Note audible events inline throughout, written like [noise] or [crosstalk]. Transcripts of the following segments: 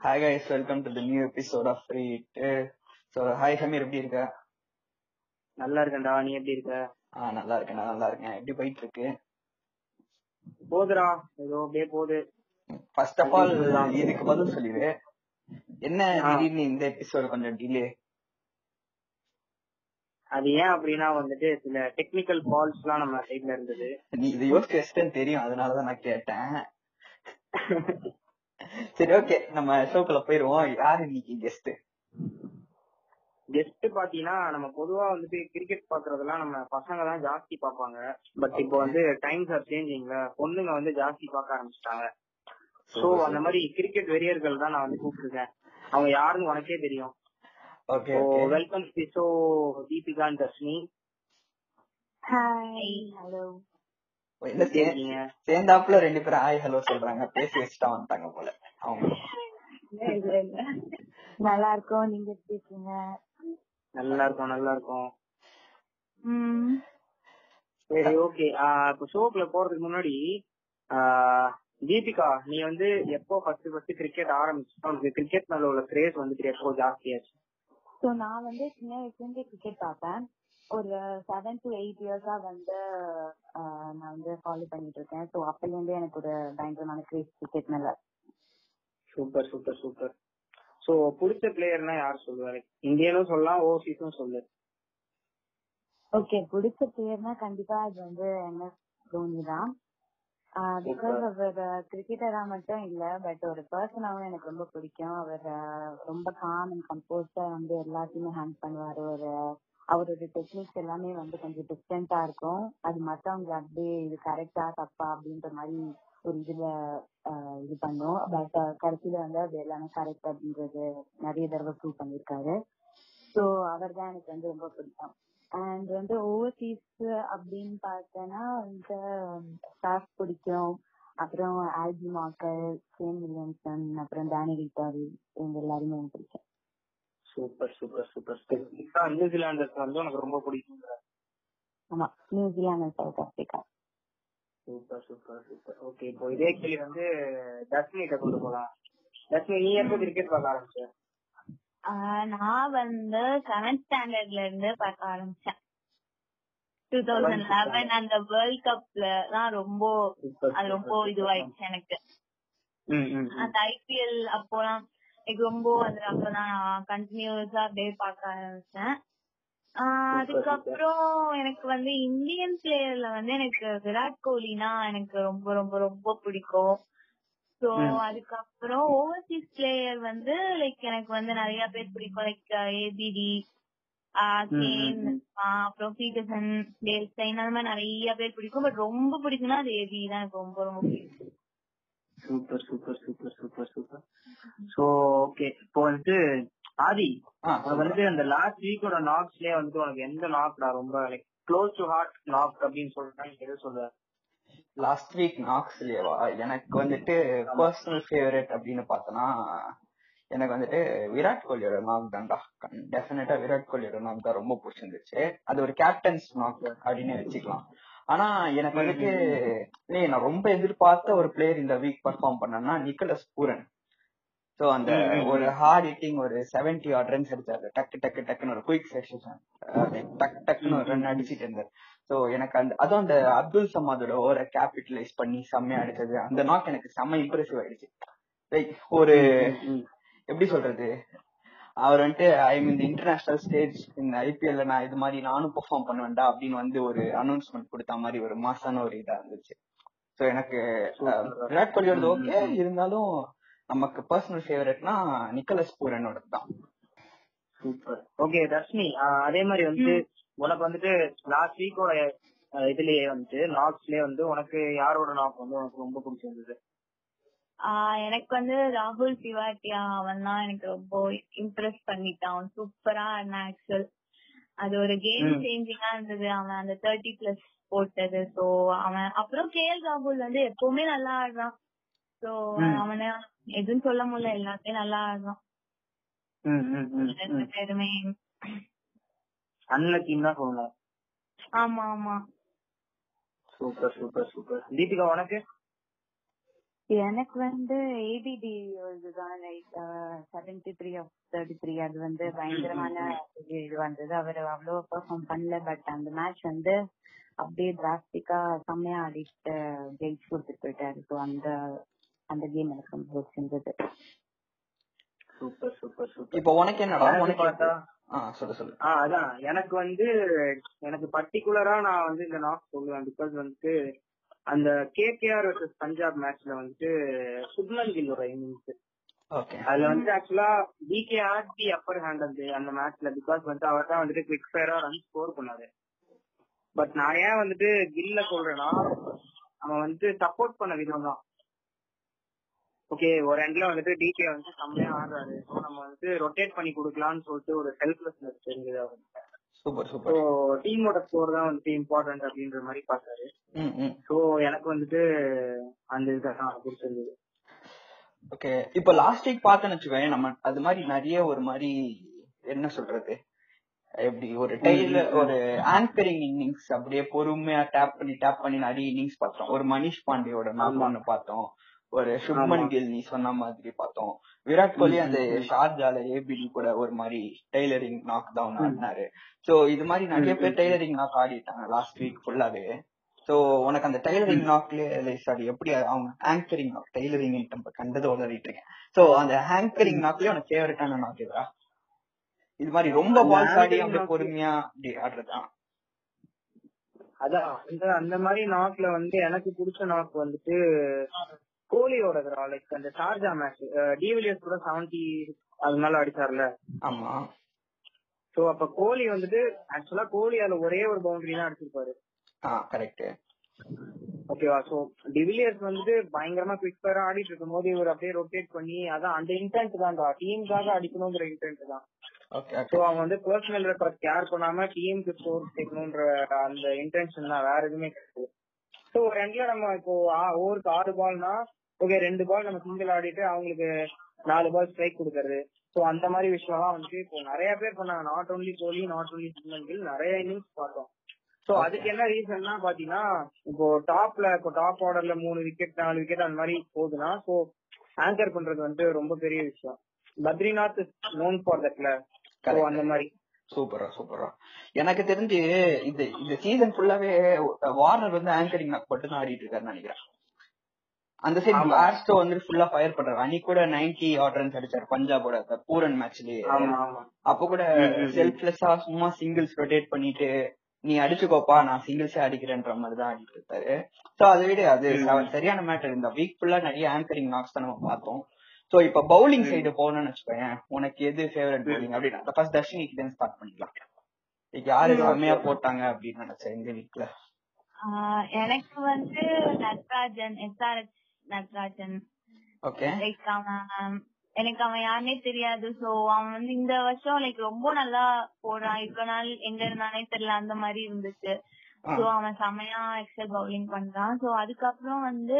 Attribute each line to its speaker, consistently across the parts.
Speaker 1: Hi guys welcome to the new episode of free so hi Sameer எப்படி இருக்க?
Speaker 2: நல்லா இருக்கேன்டா நீ எப்படி இருக்க?
Speaker 1: ஆ நல்லா இருக்கேன் நல்லா இருக்கேன். எப்படி போயிட்டு இருக்கு?
Speaker 2: போதுடா ஏதோ அப்படியே போகுது.
Speaker 1: ஃபர்ஸ்ட் ஆஃப் ஆல் இதுக்கு பதில் சொல்லிடு. என்ன. திடீர்னு இந்த எபிசோட் கொஞ்சம் டிலே
Speaker 2: அது ஏன் அப்படின்னா வந்துட்டு சில டெக்னிக்கல் ஃபால்ட்ஸ் எல்லாம் நம்ம சைட்ல இருந்தது.
Speaker 1: நீ இதை யோசிச்சு தெரியும் அதனாலதான் நான் கேட்டேன். [laughs] சரி ஓகே நம்ம ஷோக்குள்ள போயிருவோம் யார் இன்னைக்கு கெஸ்ட்
Speaker 2: ஜஸ்ட் பாத்தீங்கன்னா நம்ம பொதுவா வந்துட்டு கிரிக்கெட் பாக்குறதெல்லாம் நம்ம பசங்க தான் ஜாஸ்தி பாப்பாங்க பட் இப்போ வந்து டைம்ஸ் ஆர் சேஞ்சிங்ல பொண்ணுங்க வந்து ஜாஸ்தி பார்க்க ஆரம்பிச்சிட்டாங்க. சோ அந்த மாதிரி கிரிக்கெட் வெறியர்கள் தான் நான் வந்து கூப்பிட்டுருக்கேன். அவங்க யாருன்னு உனக்கே தெரியும்.
Speaker 1: Okay okay
Speaker 2: welcome show Deepika and Dharshini
Speaker 3: hi hello
Speaker 2: இருக்கீங்க
Speaker 1: சேர்ந்தாப்புல ரெண்டு பேரும் ஹாய் ஹலோ சொல்றாங்க. பேசி வச்சுட்டா வந்துட்டாங்க போல. அவங்க.
Speaker 3: இல்ல இல்ல நல்லா இருக்கோம். நீங்க எப்படி இருக்கீங்க?
Speaker 2: நல்லா இருக்கும் நல்லா இருக்கும்.
Speaker 3: ம்.
Speaker 2: சரி ஓகே. இப்போ ஷோக்குள்ள போறதுக்கு முன்னாடி ஆஹ் தீபிகா நீ வந்து எப்போ ஃபர்ஸ்ட் ஃபர்ஸ்ட் கிரிக்கெட் ஆரம்பிச்சு உனக்கு கிரிக்கெட் மேல உள்ள கிரேஸ் வந்துட்டு எப்போ ஜாஸ்தியாச்சு?
Speaker 3: ஸோ நான் வந்து சின்ன வயசுல இருந்தே கிரிக்கெட் பார்ப்பேன் ஒரு செவன் டு எயிட் இயர்ஸா வந்து ஆஹ், நான் வந்து ஃபாலோ பண்ணிட்டு இருக்கேன் ஸோ அப்பல இருந்தே எனக்கு ஒரு பயங்கரமான கிரேஸ் கிரிக்கெட் மேல.
Speaker 2: Super super super. சோ பிடிச்ச பிளேயர்னா யார் சொல்லுவாரு? இந்தியனும் சொல்லலாம் ஓவர்சீஸும் சொல்லு.
Speaker 3: ஓகே பிடிச்ச பிளேயர்னா கண்டிப்பா அது வந்து என்ன தோனி தான். பிகாஸ் அவர் கிரிக்கெட்டரா மட்டும் இல்ல பட் ஒரு பர்சனாவும் எனக்கு ரொம்ப பிடிக்கும். அவர் ரொம்ப காம் அண்ட் கம்போஸ்டா வந்து எல்லாத்தையுமே ஹேண்ட் பண்ணுவாரு. ஒரு அவரோட டெக்னிக்ஸ் எல்லாமே வந்து கொஞ்சம் டிஃப்ரெண்டா இருக்கும். அது மத்தவங்க அப்படியே இது கரெக்டா தப்பா அப்படின்ற மாதிரி ஒரு இதுல இது பண்ணும். பட் கடைசியில வந்து அது எல்லாமே கரெக்ட் அப்படின்றது நிறைய தடவை ப்ரூவ் பண்ணிருக்காரு சோ அவர் தான் எனக்கு வந்து ரொம்ப பிடிக்கும். அண்ட் வந்து ஓவர்சீஸ் அப்படின்னு பார்த்தேன்னா வந்து ஸ்டாஃப் பிடிக்கும். அப்புறம் ஆல்பி மாக்கர் சேன் வில்லியம்சன் அப்புறம் டேனி விக்டாரி இவங்க எல்லாருமே எனக்கு பிடிக்கும்.
Speaker 2: Super super super. நியூசிலாண்டர்ஸ் வந்து உனக்கு ரொம்ப பிடிக்கும்
Speaker 3: ஆமா New Zealand South Africa
Speaker 2: super super super. Okay இப்போ இதே கேள்வி வந்து தர்ஷினிட்ட கொண்டு போலாம். தர்ஷினி நீ எப்போ கிரிக்கெட் பார்க்க ஆரம்பிச்ச?
Speaker 4: நான் வந்து செவன்த் ஸ்டாண்டர்ட்ல இருந்து பார்க்க ஆரம்பிச்சேன். டூ தௌசண்ட் லெவன் அந்த வேர்ல்ட் கப்ல தான் ரொம்ப அது ரொம்ப இதுவாயிடுச்சு எனக்கு. அந்த ஐபிஎல் அப்போலாம் எனக்கு ரொம்ப அது அப்பதான் கண்டினியூஸா அப்படியே பார்க்க ஆரம்பிச்சேன். அதுக்கப்புறம் எனக்கு வந்து இந்தியன் பிளேயர்ல வந்து எனக்கு விராட் கோலினா எனக்கு ரொம்ப ரொம்ப ரொம்ப பிடிக்கும். சோ அதுக்கப்புறம் ஓவர்சீஸ் பிளேயர் வந்து லைக் எனக்கு வந்து நிறைய பேர் பிடிக்கும். லைக் ஏபிடி கேன் அப்புறம் பீட்டர்சன் டேல்ஸ்டைன் அந்த மாதிரி நிறைய பேர் பிடிக்கும். பட் ரொம்ப பிடிக்கும்னா அது ஏபி தான் எனக்கு ரொம்ப ரொம்ப பிடிக்கும்.
Speaker 2: Super super super super super so okay இப்போ வந்துட்டு ஆதி வந்துட்டு அந்த லாஸ்ட் வீக்கோட நாக்ஸ்லயே வந்துட்டு உனக்கு எந்த நாக்டா ரொம்ப like close to heart knock அப்படின்னு நீ எது சொல்ற?
Speaker 1: லாஸ்ட் வீக் நாக்ஸ்லயேவா எனக்கு வந்துட்டு பர்சனல் ஃபேவரட் அப்படின்னு பார்த்தனா எனக்கு வந்துட்டு விராட் கோலியோட நாக் தான்டா. டெஃபினட்டா விராட் கோலியோட நாக் தான் ரொம்ப பிடிச்சிருந்துச்சு. அது ஒரு கேப்டன்ஸ் நாக் அப்படின்னு வச்சுக்கலாம். ஆனா எனக்கு வந்துட்டு இல்லையே நான் ரொம்ப எதிர்பார்த்த ஒரு பிளேயர் இந்த வீக் பர்ஃபார்ம் பண்ணனா நிக்கலஸ் பூரன். சோ அந்த ஒரு ஹார்ட் ஹிட்டிங் ஒரு செவன்டி ஆட் ரன்ஸ் அடிச்சாரு டக்கு டக்கு டக்குன்னு ஒரு குயிக் செஷன் டக்கு டக்குன்னு ஒரு ரன் அடிச்சிட்டு இருந்தாரு. சோ எனக்கு அந்த அதுவும் அந்த அப்துல் சமாதோட ஓவரை கேபிட்டலைஸ் பண்ணி செம்மையா அடிச்சது. அந்த நாக் எனக்கு செம்ம இம்ப்ரெசிவ் ஆயிடுச்சு. லைக் ஒரு எப்படி சொல்றது? அவர் வந்துட்டு ஐ மீன் இன்டர்நேஷனல் ஸ்டேஜ் இந்த ஐபிஎல்ல நான் இது மாதிரி நானும் பெர்ஃபார்ம் பண்ணுவேன்டா அப்படின்னு வந்து ஒரு அனௌன்ஸ்மெண்ட் கொடுத்த மாதிரி ஒரு மாசான ஒரு இதா இருந்துச்சு. சோ எனக்கு விராட் கோலியோடது ஓகே இருந்தாலும் நமக்கு பர்சனல் ஃபேவரட்னா நிக்கலஸ் பூரனோட தான்.
Speaker 2: சூப்பர் ஓகே தர்ஷினி அதே மாதிரி வந்து உனக்கு வந்துட்டு லாஸ்ட் வீக்கோட இதுலயே வந்துட்டு நாக்ஸ்லயே வந்து உனக்கு யாரோட நாக் வந்து உனக்கு ரொம்ப பிடிச்சிருந்தது?
Speaker 4: எனக்கு வந்து ராகுல் திவாட்டியா அவன் தான் எனக்கு ரொம்ப இம்ப்ரெஸ் பண்ணிட்டான். சூப்பரா ஆக்சுவல் அது ஒரு கேம் சேஞ்சிங்கா இருந்தது. அவன் அந்த தேர்ட்டி பிளஸ் போட்டது. சோ அவன் அப்புறம் கே எல் ராகுல் வந்து எப்பவுமே நல்லா ஆடுறான். சோ அவனை எதுவும் சொல்ல முடியல. எல்லாத்தையும் நல்லா ஆடுறான். பேருமே.
Speaker 2: அன்லக்கின்னு தான் சொல்லணும்
Speaker 4: ஆமா ஆமா.
Speaker 2: Super super super. தீபிகா உனக்கு?
Speaker 3: எனக்கு வந்து ஏபிடி இதுதான் like seventy three off thirty three அது வந்து பயங்கரமான இது வந்தது. அவர் அவ்வளோ பெர்ஃபார்ம் பண்ணல பட் அந்த மேட்ச் வந்து அப்படியே டிராஸ்டிக்கா செம்மையா ஆடிட்டு ஜெயிச்சு கொடுத்துட்டு போயிட்டாரு. ஸோ அந்த அந்த கேம் எனக்கு ரொம்ப பிடிச்சிருந்தது.
Speaker 2: Super super super.
Speaker 1: இப்போ உனக்கு என்னடா?
Speaker 2: எனக்கு
Speaker 1: உனக்கு
Speaker 2: பார்த்தா?
Speaker 1: ஆ சொல்லு சொல்லு.
Speaker 2: ஆ அதான். எனக்கு வந்து எனக்கு பர்டிகுலரா நான் வந்து இந்த நாக் சொல்லுவேன். பிகாஸ் வந்துட்டு அந்த கேகேஆர் vs பஞ்சாப் மேட்ச்ல வந்துட்டு சுப்மன் கில்லோட இன்னிங்ஸ் அதுல வந்து actually DK are the upper hand அந்த அந்த மேட்ச்ல பிகாஸ் வந்து அவர் தான் வந்துட்டு குவிக் ஃபயரா ரன் ஸ்கோர் பண்ணாரு. பட் நான் ஏன் வந்துட்டு கில்ல சொல்றேன்னா அவன் வந்து சப்போர்ட் பண்ண விதம் தான். ஓகே ஒரு எண்ட்ல வந்துட்டு டிகே வந்து செம்மையா ஆடுறாரு. ஸோ நம்ம வந்து ரொட்டேட் பண்ணி கொடுக்கலாம்னு சொல்லிட்டு ஒரு செல்ஃப்லெஸ்னஸ் தெரிஞ்சது அவருக்கு
Speaker 1: சூப்பர்
Speaker 2: ஸோ
Speaker 1: சூப்பர்.
Speaker 2: டீமோட ஸ்கோர் தான் வந்துட்டு இம்பார்ட்டன்ட் அப்படின்ற மாதிரி பார்த்தாரு. ஸோ எனக்கு வந்துட்டு அந்த இதுதான் பிடிச்சிருந்தது
Speaker 1: ஓகே இப்போ லாஸ்ட் வீக் பார்த்தேன்னு வச்சுக்கோங்க நம்ம அது மாதிரி நிறைய ஒரு மாதிரி என்ன சொல்றது? எப்படி ஒரு டெய்ல ஒரு ஆங்கரிங் இன்னிங்ஸ் அப்படியே பொறுமையா டேப் பண்ணி டேப் பண்ணி நிறைய இன்னிங்ஸ் பார்த்தோம். ஒரு மனிஷ் பாண்டியோட நாள் ஒண்ணு பார்த்தோம். ஒரு சுப்மன் கில் நீ சொன்ன மாதிரி பார்த்தோம். விராட் கோலி அந்த ஷார்ஜால ஏபிடி கூட ஒரு மாதிரி டெய்லரிங் நாக் டவுன் ஆடினாரு. சோ இது மாதிரி நிறைய பேர் டெய்லரிங் நாக் ஆடிட்டாங்க லாஸ்ட் வீக் ஃபுல்லாவே சோ உனக்கு அந்த டெய்லரிங் நாக்லயே சாரி எப்படி அவங்க ஆங்கரிங் நாக் டெய்லரிங் நம்ம கண்டது உளறிட்டு இருக்கேன். சோ அந்த ஆங்கரிங் நாக்லயே உனக்கு ஃபேவரட்டான நாக் எதுரா? இது மாதிரி ரொம்ப பால்ஸ் ஆடி அப்படியே பொறுமையா அப்படி ஆடுறதுதான்
Speaker 2: அதான் அந்த மாதிரி நாக்ல வந்து எனக்கு பிடிச்ச நாக் வந்துட்டு கோலியோட லைக் அந்த ஷார்ஜா மேட்ச் டிவிலியர்ஸ் கூட செவன்டி அது மேல அடிச்சார்ல.
Speaker 1: ஆமா.
Speaker 2: சோ அப்ப கோலி வந்துட்டு ஆக்சுவலா கோலி அதுல ஒரே ஒரு பவுண்டரி தான் அடிச்சிருப்பாரு.
Speaker 1: கரெக்ட்
Speaker 2: ஓகேவா சோ டிவிலியர்ஸ் வந்துட்டு பயங்கரமா குவிக் ஃபயரா ஆடிட்டு இருக்கும் போது இவர் அப்படியே ரொட்டேட் பண்ணி அதான் அந்த இன்டென்ட் தான் டீமுக்காக அடிக்கணுங்கிற இன்டென்ட் தான். சோ அவங்க வந்து பர்சனல் ரெக்கார்ட் கேர் பண்ணாம டீமுக்கு ஸ்கோர் சேர்க்கணும்ன்ற அந்த இன்டென்ஷன் தான் வேற எதுவுமே கிடையாது. சோ ஒரு எண்ட்ல நம்ம இப்போ ஓவருக்கு ஆறு பால்னா ஓகே ரெண்டு பால் நம்ம சிங்கிள் ஆடிட்டு அவங்களுக்கு நாலு பால் ஸ்ட்ரைக் கொடுக்கறது. சோ அந்த மாதிரி விஷயம்லாம் வந்து இப்போ நிறைய பேர் பண்ணாங்க. Not only Kohli not only Shubman Gill நிறைய இன்னிங்ஸ் பார்த்தோம். சோ அதுக்கு என்ன ரீசன்னா பாத்தீங்கன்னா இப்போ டாப்ல இப்போ டாப் ஆர்டர்ல மூணு விக்கெட் நாலு விக்கெட் அந்த மாதிரி போகுதுன்னா சோ ஆங்கர் பண்றது வந்து ரொம்ப பெரிய விஷயம். பத்ரிநாத் நோன் ஃபார் தட்ல. அந்த மாதிரி.
Speaker 1: சூப்பரா சூப்பரா. எனக்கு தெரிஞ்சு இந்த இந்த சீசன் ஃபுல்லாவே வார்னர் வந்து ஆங்கரிங் மட்டும் தான் ஆடிட்டு இருக்காருன்னு நினைக்கிறேன். அந்த சைடு. பிளாஸ்டோ வந்து ஃபுல்லா ஃபயர் பண்றாரு. அன்னைக்கு கூட 90 ஆட் ரன்ஸ் அடிச்சாரு பஞ்சாபோட பூரன் மேட்ச்லயே
Speaker 2: ஆமா ஆமா.
Speaker 1: அப்ப கூட. செல்ஃப்லெஸ்ஸா சும்மா சிங்கிள்ஸ் ரொட்டேட் பண்ணிட்டு நீ அடிச்சுக்கோப்பா நான் சிங்கிள்ஸே அடிக்கிறேன்ற மாதிரி தான் ஆடிட்டு இருக்காரு சோ அதை விட அது சரியான மேட்டர் இந்த வீக் ஃபுல்லா நிறைய ஆங்கரிங் நாக்ஸ் தான் நம்ம பார்த்தோம். சோ இப்ப பவுலிங் சைடு போகணும்னு வச்சுக்கோயேன் உனக்கு எது ஃபேவரட் பவுலிங் அப்படின்னு ஃபர்ஸ்ட் தர்ஷினி கிட்ட ஸ்டார்ட் பண்ணிக்கலாம். இன்னைக்கு யாரு செம்மையா. போட்டாங்க அப்படின்னு நினைச்சேன் இந்த வீக்ல
Speaker 4: ஆஹ் எனக்கு வந்து நட்ராஜன் எஸ்ஆர்எச் நட்ராஜன். லைக் அவன் எனக்கு அவன் யாருனே தெரியாது. சோ அவன் வந்து இந்த வருஷம் லைக் ரொம்ப நல்லா போடுறான் இவ்வளவு நாள் எங்க இருந்தானே தெரியல அந்த மாதிரி இருந்துச்சு. சோ அவன் செமையா எக்ஸல் பவுலிங் பண்றான். சோ அதுக்கப்புறம் வந்து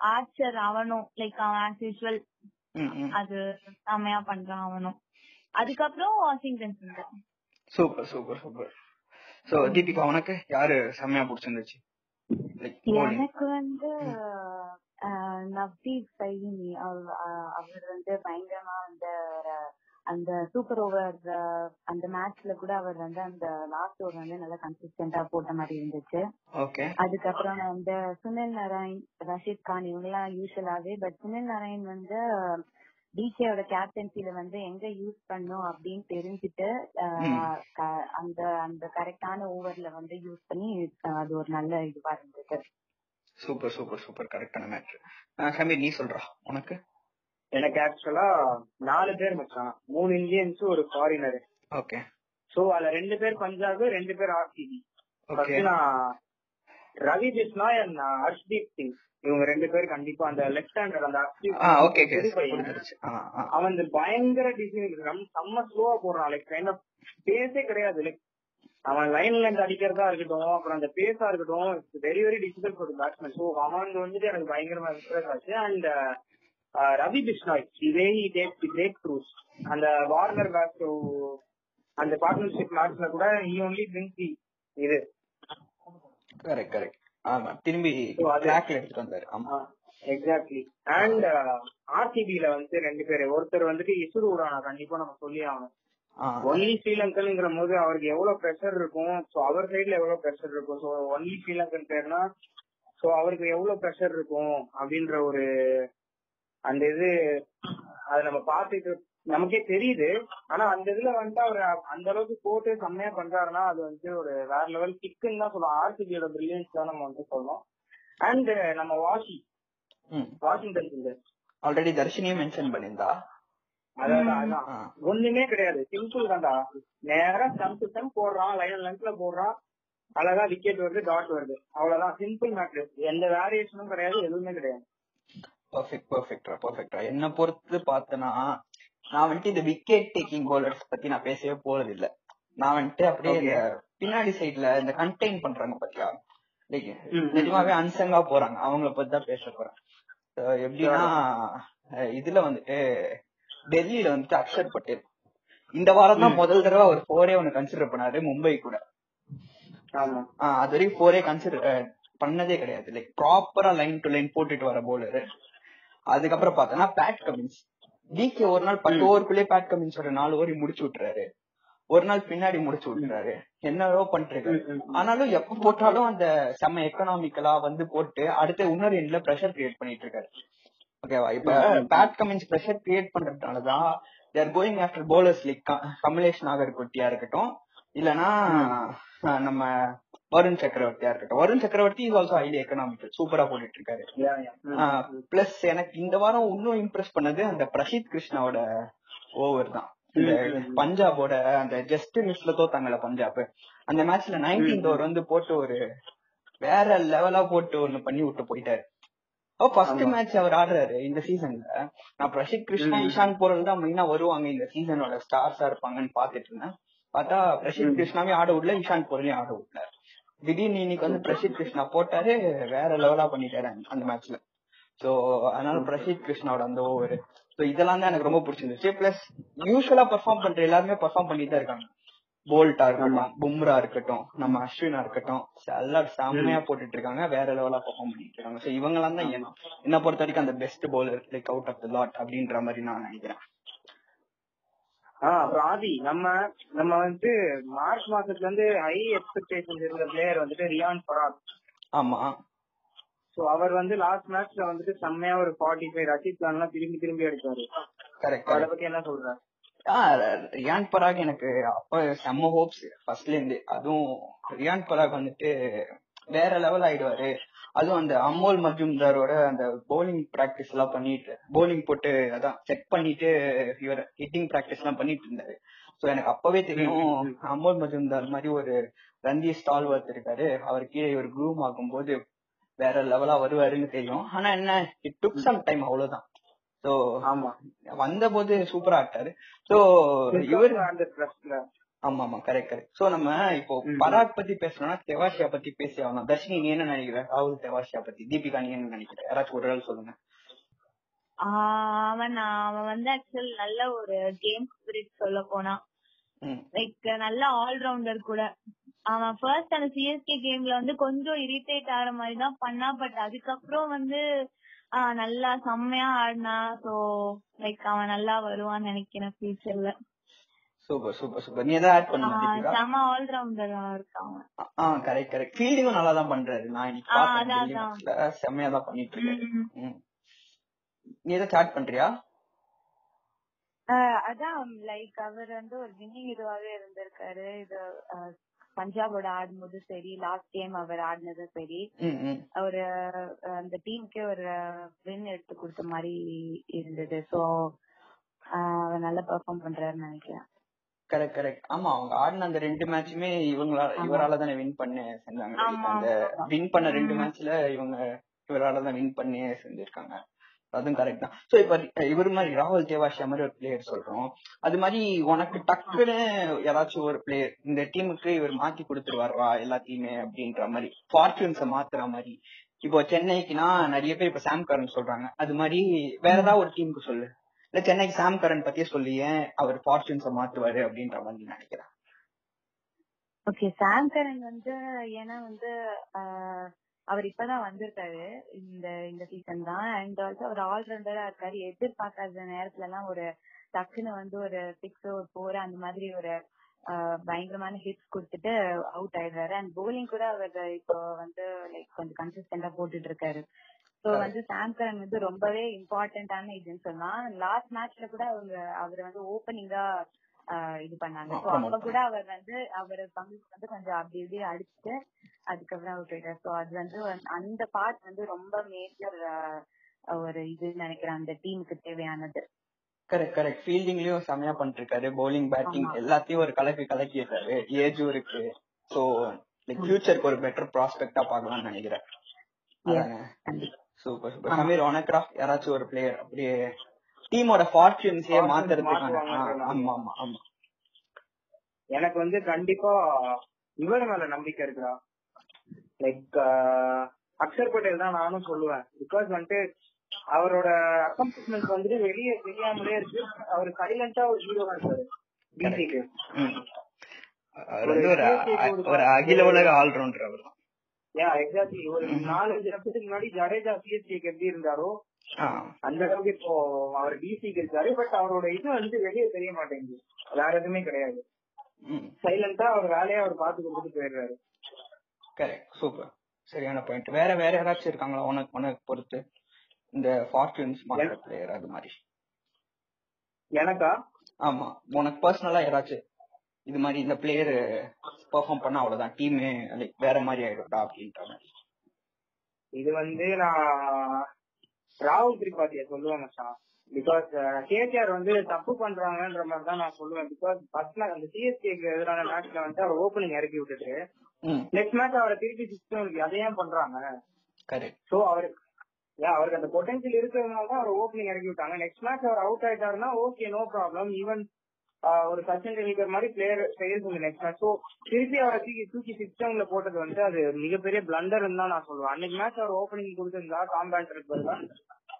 Speaker 4: ஆர்ச்சர் அவனும் லைக் அவன் ஆஸ் யூஸ்வல் அது செமையா பண்றான் அவனும். அதுக்கப்புறம் Washington Sundar
Speaker 1: super super super. So Deepika உனக்கு யாரு செம்மையா பிடிச்சிருந்துச்சு.
Speaker 3: எனக்கு வந்து நவ்தீப் சைனி அவர் வந்து பயங்கரமா அந்த அந்த சூப்பர் ஓவர் அந்த மேட்ச்ல கூட அவர் வந்து அந்த லாஸ்ட் ஓவர் வந்து நல்லா கன்சிஸ்டன்டா போட்ட மாதிரி இருந்துச்சு. அதுக்கப்புறம் வந்து சுனில் நாராயண் ரஷீத் கான் இவங்கெல்லாம் யூஸ்வலாவே பட் சுனில் நாராயண் வந்து டிகேயோட கேப்டன்சில வந்து எங்க யூஸ் பண்ணும் அப்படின்னு தெரிஞ்சுட்டு அந்த அந்த கரெக்டான ஓவர்ல வந்து யூஸ் பண்ணி அது ஒரு நல்ல இதுவா இருந்தது.
Speaker 1: சூப்பர் சூப்பர் சூப்பர் கரெக்டான மேட்ரு சமீர் நீ சொல்றா. உனக்கு?
Speaker 2: எனக்கு ஆக்சுவலா நாலு பேர் மச்சான். மூணு இந்தியன்ஸ் ஒரு ஃபாரினர்
Speaker 1: ஓகே
Speaker 2: சோ அதுல ரெண்டு பேர் பஞ்சாப் ரெண்டு பேர் ஆர்சிபி ரவி பிஸ்னாய் அண்ட் ஹர்ஷ்தீப் சிங். இவங்க ரெண்டு பேர் கண்டிப்பா அந்த லெஃப்ட் ஹேண்டர் அந்த அவன் இந்த பயங்கர டிசைன் செம்ம ஸ்லோவா போடுறான். லைக் கைண்ட் ஆஃப் பேஸே கிடையாது. லைக் அவன் லைன்ல இருந்து அடிக்கிறதா இருக்கட்டும் அப்புறம் அந்த பேஸா இருக்கட்டும் very very difficult for batsman so அவன் வந்துட்டு எனக்கு பயங்கரமா இம்ப்ரெஸ் ஆச்சு. அண்ட் ரவி பிஷ்னாய் இதே டேக் பிரேக் த்ரூஸ் அந்த வார்னர் பேட்ஸ் அந்த பார்ட்னர்ஷிப் மேட்ச்ல கூட ஈ ஒன்லி பிரிங்ஸ் தி இது.
Speaker 1: கரெக்ட் கரெக்ட் ஆமா திரும்பி ட்ராக்ல எடுத்துட்டு வந்தாரு. ஆமா.
Speaker 2: எக்ஸாக்ட்லி அண்ட் ஆர்சிபில வந்து ரெண்டு பேரு. ஒருத்தர் வந்துட்டு இசுரு உடானா கண்டிப்பா நம்ம சொல்லி ஆகணும். ஒன்லி ஸ்ரீலங்கன்ங்கிற போது அவருக்கு எவ்வளவு ப்ரெஷர் இருக்கும்? சோ அவர் சைடுல எவ்வளவு ப்ரெஷர் இருக்கும்? சோ ஒன்லி ஸ்ரீலங்கன் பேர்னா சோ அவருக்கு எவ்வளவு ப்ரெஷர் இருக்கும்? அப்படின்ற ஒரு அந்த இது அது நம்ம பார்த்துட்டு நமக்கே தெரியுது. ஆனா அந்த இதுல வந்துட்டு அவர் அந்த அளவுக்கு போட்டு செம்மையா பண்றாருன்னா அது வந்து ஒரு வேற லெவல் கிக்குன்னு தான் சொல்லலாம் ஆர்சிபியோட பிரில்லியன்ஸ் தான் நம்ம வந்து சொல்லணும் அண்ட் நம்ம வாஷி வாஷிங்டன் சுந்தர்
Speaker 1: ஆல்ரெடி தர்ஷினியும் மென்ஷன் பண்ணியிருந்தா.
Speaker 2: ஒண்ணுமே கிடையாது. சிம்பிள் தான்டா. நேரா ஸ்டம்ப் ஸ்டம்ப் போடுறான் லைன் லென்த்ல போடுறான் அழகா விக்கெட் வருது டாட் வருது. அவ்வளவுதான். சிம்பிள் மேட்ரு எந்த வேரியேஷனும் கிடையாது எதுவுமே கிடையாது.
Speaker 1: பர்ஃபெக்ட் பர்ஃபெக்டா பர்ஃபெக்டா என்ன பொறுத்து பார்த்தனா நான் வந்துட்டு இந்த விக்கெட் டேக்கிங் bowlers பத்தி நான் பேசவே போறது இல்ல நான் வந்துட்டு அப்படியே பின்னாடி சைடுல இந்த கண்டெயின் பண்றாங்க பாத்தியா. நிஜமாவே அன்சங்கா போறாங்க. அவங்கள பத்தி தான் பேச போறேன். எப்படின்னா இதுல வந்துட்டு டெல்லியில வந்துட்டு அக்ஷர் பட்டேல் இந்த வாரம் தான் முதல் தடவை ஒரு போரே ஒன்னு கன்சிடர் பண்ணாரு மும்பை கூட. அது வரைக்கும் போரே கன்சிடர் பண்ணதே கிடையாது. லைக் ப்ராப்பரா லைன் டு லைன் போட்டுட்டு வர போலரு அதுக்கப்புறம் பார்த்தோன்னா பேட் கமின்ஸ் டிகே ஒரு நாள் பத்து ஓவருக்குள்ளே பேட் கமின்ஸோட நாலு ஓவர் முடிச்சு விட்டுறாரு. ஒரு நாள் பின்னாடி முடிச்சு விட்டுறாரு. என்னவோ பண்றாரு ஆனாலும் எப்ப போட்டாலும் அந்த செம்ம எக்கனாமிக்கலா வந்து போட்டு அடுத்த இன்னொரு எண்ட்ல பிரஷர் கிரியேட் பண்ணிட்டு இருக்காரு ஓகேவா இப்ப Pat Cummins pressure create பண்றதுனாலதான் they're going after bowlers like Kamlesh நாகர்கோட்டியா இருக்கட்டும். இல்லனா அஹ், நம்ம வருண் சக்கரவர்த்தியா இருக்கட்டும். வருண் சக்கரவர்த்தி இஸ் ஆல்சோ ஹைலி எக்கனாமிக்கல் சூப்பரா போட்டுட்டு இருக்காரு. பிளஸ் எனக்கு இந்த வாரம் இன்னும் இம்ப்ரெஸ் பண்ணது அந்த பிரசித் கிருஷ்ணாவோட ஓவர் தான். இந்த பஞ்சாபோட அந்த ஜஸ்ட் மிஸ்ல தோத்தாங்கல்ல பஞ்சாப். அந்த மேட்ச்ல நைன்டீன்த் ஓவர் வந்து போட்டு ஒரு வேற லெவலா போட்டு ஒண்ணு பண்ணி விட்டு போயிட்டாரு. ஃபர்ஸ்ட் மேட்ச் அவர் ஆடுறாரு இந்த சீசன்ல நான் பிரசித் கிருஷ்ணா இஷான் போரல் தான் மெயினா வருவாங்க இந்த சீசனோட ஸ்டார்ஸா இருப்பாங்கன்னு பாத்துட்டு இருந்தேன். பார்த்தா பிரசித் கிருஷ்ணாவே ஆட விடல இஷான் போரலையும் ஆட விடல. திடீர்னு இன்னைக்கு வந்து பிரசித் கிருஷ்ணா போட்டாரு வேற லெவலா பண்ணிட்டாரு அந்த- அந்த மேட்ச்ல சோ அதனால பிரசித் கிருஷ்ணாவோட அந்த ஓவர் சோ இதெல்லாம் தான் எனக்கு ரொம்ப பிடிச்சிருந்துச்சு. பிளஸ் யூஸ்வலா பெர்ஃபார்ம் பண்ற எல்லாருமே பெர்ஃபார்ம் பண்ணிட்டு தான் இருக்காங்க. போல்ட்டா இருக்கட்டும் பும்ரா இருக்கட்டும் நம்ம அஸ்வினா இருக்கட்டும் எல்லாரும் செம்மையா போட்டுட்டு இருக்காங்க வேற லெவலா பெர்ஃபார்ம் பண்ணிட்டு இருக்காங்க சோ இவங்க எல்லாம் தான் என்ன பொறுத்த வரைக்கும் அந்த best bowler like out of the lot அப்படின்ற மாதிரி நான் நினைக்கிறேன்.
Speaker 2: ஆஹ் ஆதி நம்ம நம்ம வந்து மார்ச் மாசத்துல இருந்து ஹை எக்ஸ்பெக்டேஷன் இருந்த பிளேயர் வந்துட்டு ரியான் பராக்.
Speaker 1: ஆமா.
Speaker 2: சோ அவர் வந்து லாஸ்ட் மேட்ச்ல வந்துட்டு செம்மையா ஒரு ஃபார்ட்டி ஃபைவ் கான் எல்லாம் திரும்பி திரும்பி அடிச்சாரு.
Speaker 1: கரெக்ட்
Speaker 2: அதை பத்தி என்ன சொல்ற
Speaker 1: ரியான் பராக் எனக்கு அப்ப செம்ம ஹோப்ஸ் ஃபர்ஸ்ட்ல இருந்து. அதுவும் ரியான் பராக் வந்துட்டு வேற லெவல் ஆயிடுவாரு. அதுவும் அந்த அமோல் மஜும்தாரோட அந்த போலிங் பிராக்டிஸ் எல்லாம் பண்ணிட்டு போலிங் போட்டு அதான் செக் பண்ணிட்டு இவர் ஹிட்டிங் பிராக்டிஸ் எல்லாம் பண்ணிட்டு இருந்தாரு. சோ எனக்கு அப்பவே தெரியும் அமோல் மஜும்தார் மாதிரி ஒரு ரந்தி ஸ்டால் ஒர்த் இருக்காரு. அவர் கீழே இவர் குரூம் ஆகும்போது வேற லெவலா வருவாருன்னு தெரியும். ஆனா என்ன இட் டுக் சம் டைம் அவ்வளவுதான். சோ
Speaker 2: ஆமா.
Speaker 1: வந்த போது சூப்பரா ஆட்டாரு. சோ இவர்
Speaker 2: அந்த ட்ரஸ்ட்ல
Speaker 1: ஆமா ஆமா. கரெக்ட் கரெக்ட் சோ நம்ம இப்போ பராக் பத்தி பேசணும்னா தெவாஷியா பத்தி பேசி ஆகணும். தர்ஷினி நீ என்ன நினைக்கிற? ராகுல் தெவாஷியா பத்தி. தீபிகா நீ என்ன நினைக்கிற? யாராச்சும் ஒரு ஆள் சொல்லுங்க.
Speaker 4: ஆஹ் அவன் அவன் வந்து ஆக்சுவல் நல்ல ஒரு கேம் ஸ்பிரிட் சொல்ல போனா.
Speaker 1: ம்.
Speaker 4: லைக் நல்ல ஆல்ரவுண்டர் கூட. அவன் ஃபர்ஸ்ட் அந்த சிஎஸ்கே கேம்ல வந்து கொஞ்சம் இரிட்டேட் ஆகிற மாதிரி தான் பண்ணா பட் அதுக்கப்புறம் வந்து ஆஹ் நல்லா செம்மையா ஆடினா சோ லைக் அவன் நல்லா வருவான்னு நினைக்கிறேன் ஃபியூச்சர்ல
Speaker 1: சூப்பர் சூப்பர் சூப்பர் நீ எதாவது ஆட் தீபிகா?
Speaker 4: செம ஆல்ரவுண்டரா இருக்கான் அவன்.
Speaker 1: ஆ கரெக்ட் கரெக்ட் ஃபீல்டிங்கும் நல்லா தான் பண்றாரு. நான் இன்னைக்கு பார்த்தேன். செம்மையா தான் பண்ணிட்டு இருக்காரு.
Speaker 4: ம்.
Speaker 1: நீ ஏதாவது ஆட் பண்றியா?
Speaker 3: அதான் லைக் அவர் வந்து ஒரு வின்னிங் இதுவாவே இருந்திருக்காரு. இது பஞ்சாபோட ஆடும்போது சரி லாஸ்ட் கேம் அவர் ஆடினதும் சரி ஒரு ஆஹ் அந்த டீமுக்கே ஒரு வின் எடுத்து கொடுத்த மாதிரி இருந்தது. சோ அவர் நல்லா பெர்ஃபார்ம் பண்றாருன்னு நினைக்கிறேன்.
Speaker 1: கரெக்ட் கரெக்ட் ஆமா அவங்க ஆடின அந்த ரெண்டு மேட்சுமே இவங்களால இவரால தானே வின் பண்ண செஞ்சாங்க. அந்த. வின் பண்ண ரெண்டு மேட்ச்ல இவங்க இவரால தான் வின் பண்ணி செஞ்சிருக்காங்க. அதுவும் கரெக்ட் தான். சோ இப்ப இவர் மாதிரி ராகுல் தேவாஷியா மாதிரி ஒரு பிளேயர் சொல்றோம். அது மாதிரி உனக்கு டக்குன்னு யாராச்சும் ஒரு பிளேயர் இந்த டீமுக்கு இவர் மாத்தி கொடுத்துருவாரா எல்லாத்தையுமே அப்படின்ற மாதிரி ஃபார்ச்சூன்ஸ மாத்துற மாதிரி. இப்போ சென்னைக்குனா நிறைய பேர் இப்ப சாம் கரன் சொல்றாங்க. அது மாதிரி வேற ஏதாவது ஒரு டீமுக்கு சொல்லு. இல்ல சென்னைக்கு சாம் கரன் பத்தியே சொல்லி. ஏன் அவர் ஃபார்ச்சூன்ஸ மாத்துவாரு அப்படின்ற மாதிரி நினைக்கிறேன்.
Speaker 3: ஓகே சாம்கரன் வந்து ஏன்னா வந்து அவர் இப்பதான் வந்திருக்காரு. இந்த இந்த சீசன் தான். அண்ட் ஆல்சோ அவர் ஆல்ரவுண்டரா இருக்காரு. எதிர்பார்க்காத நேரத்துல எல்லாம் ஒரு டக்குன்னு வந்து ஒரு சிக்ஸ் ஒரு ஃபோர் அந்த மாதிரி ஒரு பயங்கரமான ஹிட்ஸ் கொடுத்துட்டு அவுட் ஆயிடுறாரு. அண்ட் போலிங் கூட அவர் இப்போ வந்து லைக் கொஞ்சம் கன்சிஸ்டன்டா போட்டுட்டு இருக்காரு சோ. வந்து சாம் கரன் வந்து ரொம்பவே இம்பார்ட்டன்டான இதுன்னு சொல்லலாம். லாஸ்ட் மேட்ச்ல கூட அவங்க அவர் வந்து ஓப்பனிங்கா இது பண்ணாங்க. அப்ப கூட அவர் வந்து அவர் பங்குக்கு வந்து கொஞ்சம் அப்படி இப்படி அடிச்சுட்டு அதுக்கப்புறம் அவுட் ஆயிட்டார் சோ அது வந்து அந்த பார்ட் வந்து ரொம்ப மேஜர் ஒரு இதுன்னு நினைக்கிறேன். அந்த டீமுக்கு தேவையானது.
Speaker 1: கரெக்ட் கரெக்ட் ஃபீல்டிங்லயும் செமையா பண்ணிட்டு இருக்காரு பவுலிங் பேட்டிங். எல்லாத்தையும் ஒரு கலக்கி கலக்கிடுறாரு ஏஜும் இருக்கு. சோ ஃபியூச்சருக்கு ஒரு பெட்டர் ப்ராஸ்பெக்டா பார்க்கலாம்னு நினைக்கிறேன். Super super. சமீர் உனக்குடா யாராச்சும் ஒரு பிளேயர் அப்படியே டீமோட ஃபார்ச்சூன்ஸே மாத்துறதுக்கான. ஆமா ஆமா ஆமா.
Speaker 2: எனக்கு வந்து கண்டிப்பா இவர் மேல நம்பிக்கை இருக்குடா. லைக் அக்ஷர் பட்டேல் தான் நானும் சொல்லுவேன். பிகாஸ் வந்துட்டு அவரோட அக்கம்ப்ளிஷ்மெண்ட் வந்துட்டு வெளியே தெரியாமலே இருக்கு. அவர் சைலண்டா ஒரு ஹீரோவா இருக்காரு. பிசிக்கு
Speaker 1: ஒரு அகில உலக ஆல்ரவுண்டர் அவர். தான்
Speaker 2: எக்ஸாக்ட்லி ஒரு நாலஞ்சு வருஷத்துக்கு முன்னாடி ஜடேஜா சிஎஸ்டிக்கு எப்படி இருந்தாரோ அந்த அளவுக்கு இப்போ அவர் டிசிக்கு இருக்காரு பட் அவரோட இது வந்து வெளியே தெரிய மாட்டேங்குது. வேற எதுவுமே கிடையாது. சைலண்டா அவர் வேலையை அவர் பார்த்து கொடுத்துட்டு போயிடுறாரு.
Speaker 1: கரெக்ட் சூப்பர் சரியான பாயிண்ட் வேற வேற யாராச்சும் இருக்காங்களா உனக்கு உனக்கு பொறுத்து? இந்த ஃபார்ச்சூன்ஸ் பிளேயர் அது மாதிரி.
Speaker 2: எனக்கா?
Speaker 1: ஆமா. உனக்கு பர்சனலா யாராச்சும் இது மாதிரி இந்த பிளேயர் பெர்ஃபார்ம் பண்ணா அவ்வளவுதான். டீமே லைக் வேற மாதிரி ஆயிடும்டா அப்படின்ற மாதிரி.
Speaker 2: இது வந்து நான் ராகுல் திரிபாதிய சொல்லுவேன் மச்சான். பிகாஸ் கேகேஆர் வந்து தப்பு பண்றாங்கன்ற மாதிரி தான் நான் சொல்லுவேன். பிகாஸ் ஃபர்ஸ்ட் அந்த சிஎஸ்கேக்கு எதிரான மேட்ச்ல வந்து அவர் ஓப்பனிங் இறக்கி விட்டுட்டு நெக்ஸ்ட் மேட்ச் அவரை திருப்பி சிக்ஸ் அதை ஏன் பண்றாங்க? சோ அவருக்கு அவருக்கு அந்த பொட்டன்ஷியல் இருக்கிறதுனால தான் அவர் ஓப்பனிங் இறக்கி விட்டாங்க. நெக்ஸ்ட் மேட்ச் அவர் அவுட் ஆயிட்டாருன்னா ஓகே நோ ப்ராப்ளம் ஈவன் ஒரு சச்சின் டெண்டுல்கர் மாதிரி பிளேயர் பிளேயர்ஸ் இந்த நெக்ஸ்ட் மேட்ச் ஸோ திருப்பி அவரை தூக்கி தூக்கி சிஸ்டம்ல போட்டது வந்து அது மிகப்பெரிய பிளண்டர் தான் நான் சொல்லுவேன். அன்னைக்கு மேட்ச் அவர் ஓப்பனிங் கொடுத்திருந்தா டாம் பேண்டருக்கு பதிலா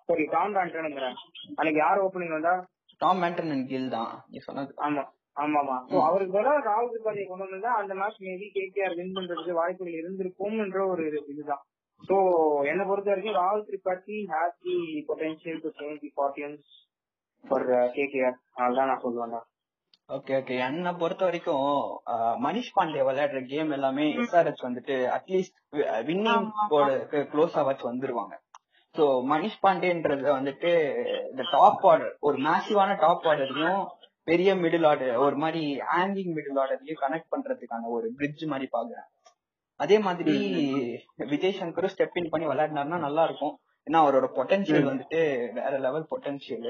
Speaker 2: சரி டாம் பேண்டர்ங்கிறேன் அன்னைக்கு யார் ஓப்பனிங் வந்தா?
Speaker 1: டாம் அண்ட் கில் தான் நீ சொன்னது.
Speaker 2: ஆமா ஆமாமா. சோ அவருக்கு பதிலா ராகுல் திரிபாதியை கொண்டு வந்திருந்தா அந்த மேட்ச் மேபி கேகேஆர் வின் பண்றதுக்கு வாய்ப்புகள் இருந்திருக்கும்ன்ற ஒரு இது- இதுதான். சோ என்ன பொறுத்த வரைக்கும் ராகுல் Tripathi has the potential to change the fortunes for KKR அதுதான் நான் சொல்லுவேன்
Speaker 1: ஓகே ஓகே என்னை பொறுத்த வரைக்கும் மனிஷ் பாண்டே விளையாடுற கேம் எல்லாமே எஸ்ஆர்எச் வந்துட்டு அட்லீஸ்ட் வின்னிங் க்ளோஸ் ஆவாச்சு வந்துருவாங்க. சோ மனிஷ் பாண்டேன்றது வந்துட்டு இந்த டாப் ஆர்டர் ஒரு மேசிவான டாப் ஆர்டரையும் பெரிய மிடில் ஆர்டர் ஒரு மாதிரி ஹேங்கிங் மிடில் ஆர்டர்லயும் கனெக்ட் பண்றதுக்கான ஒரு பிரிட்ஜ் மாதிரி பாக்குறேன். அதே மாதிரி விஜய் சங்கரும் ஸ்டெப் இன் பண்ணி விளையாடினாருன்னா நல்லா இருக்கும். ஏன்னா அவரோட பொட்டன்ஷியல் வந்துட்டு வேற லெவல் பொட்டன்ஷியல்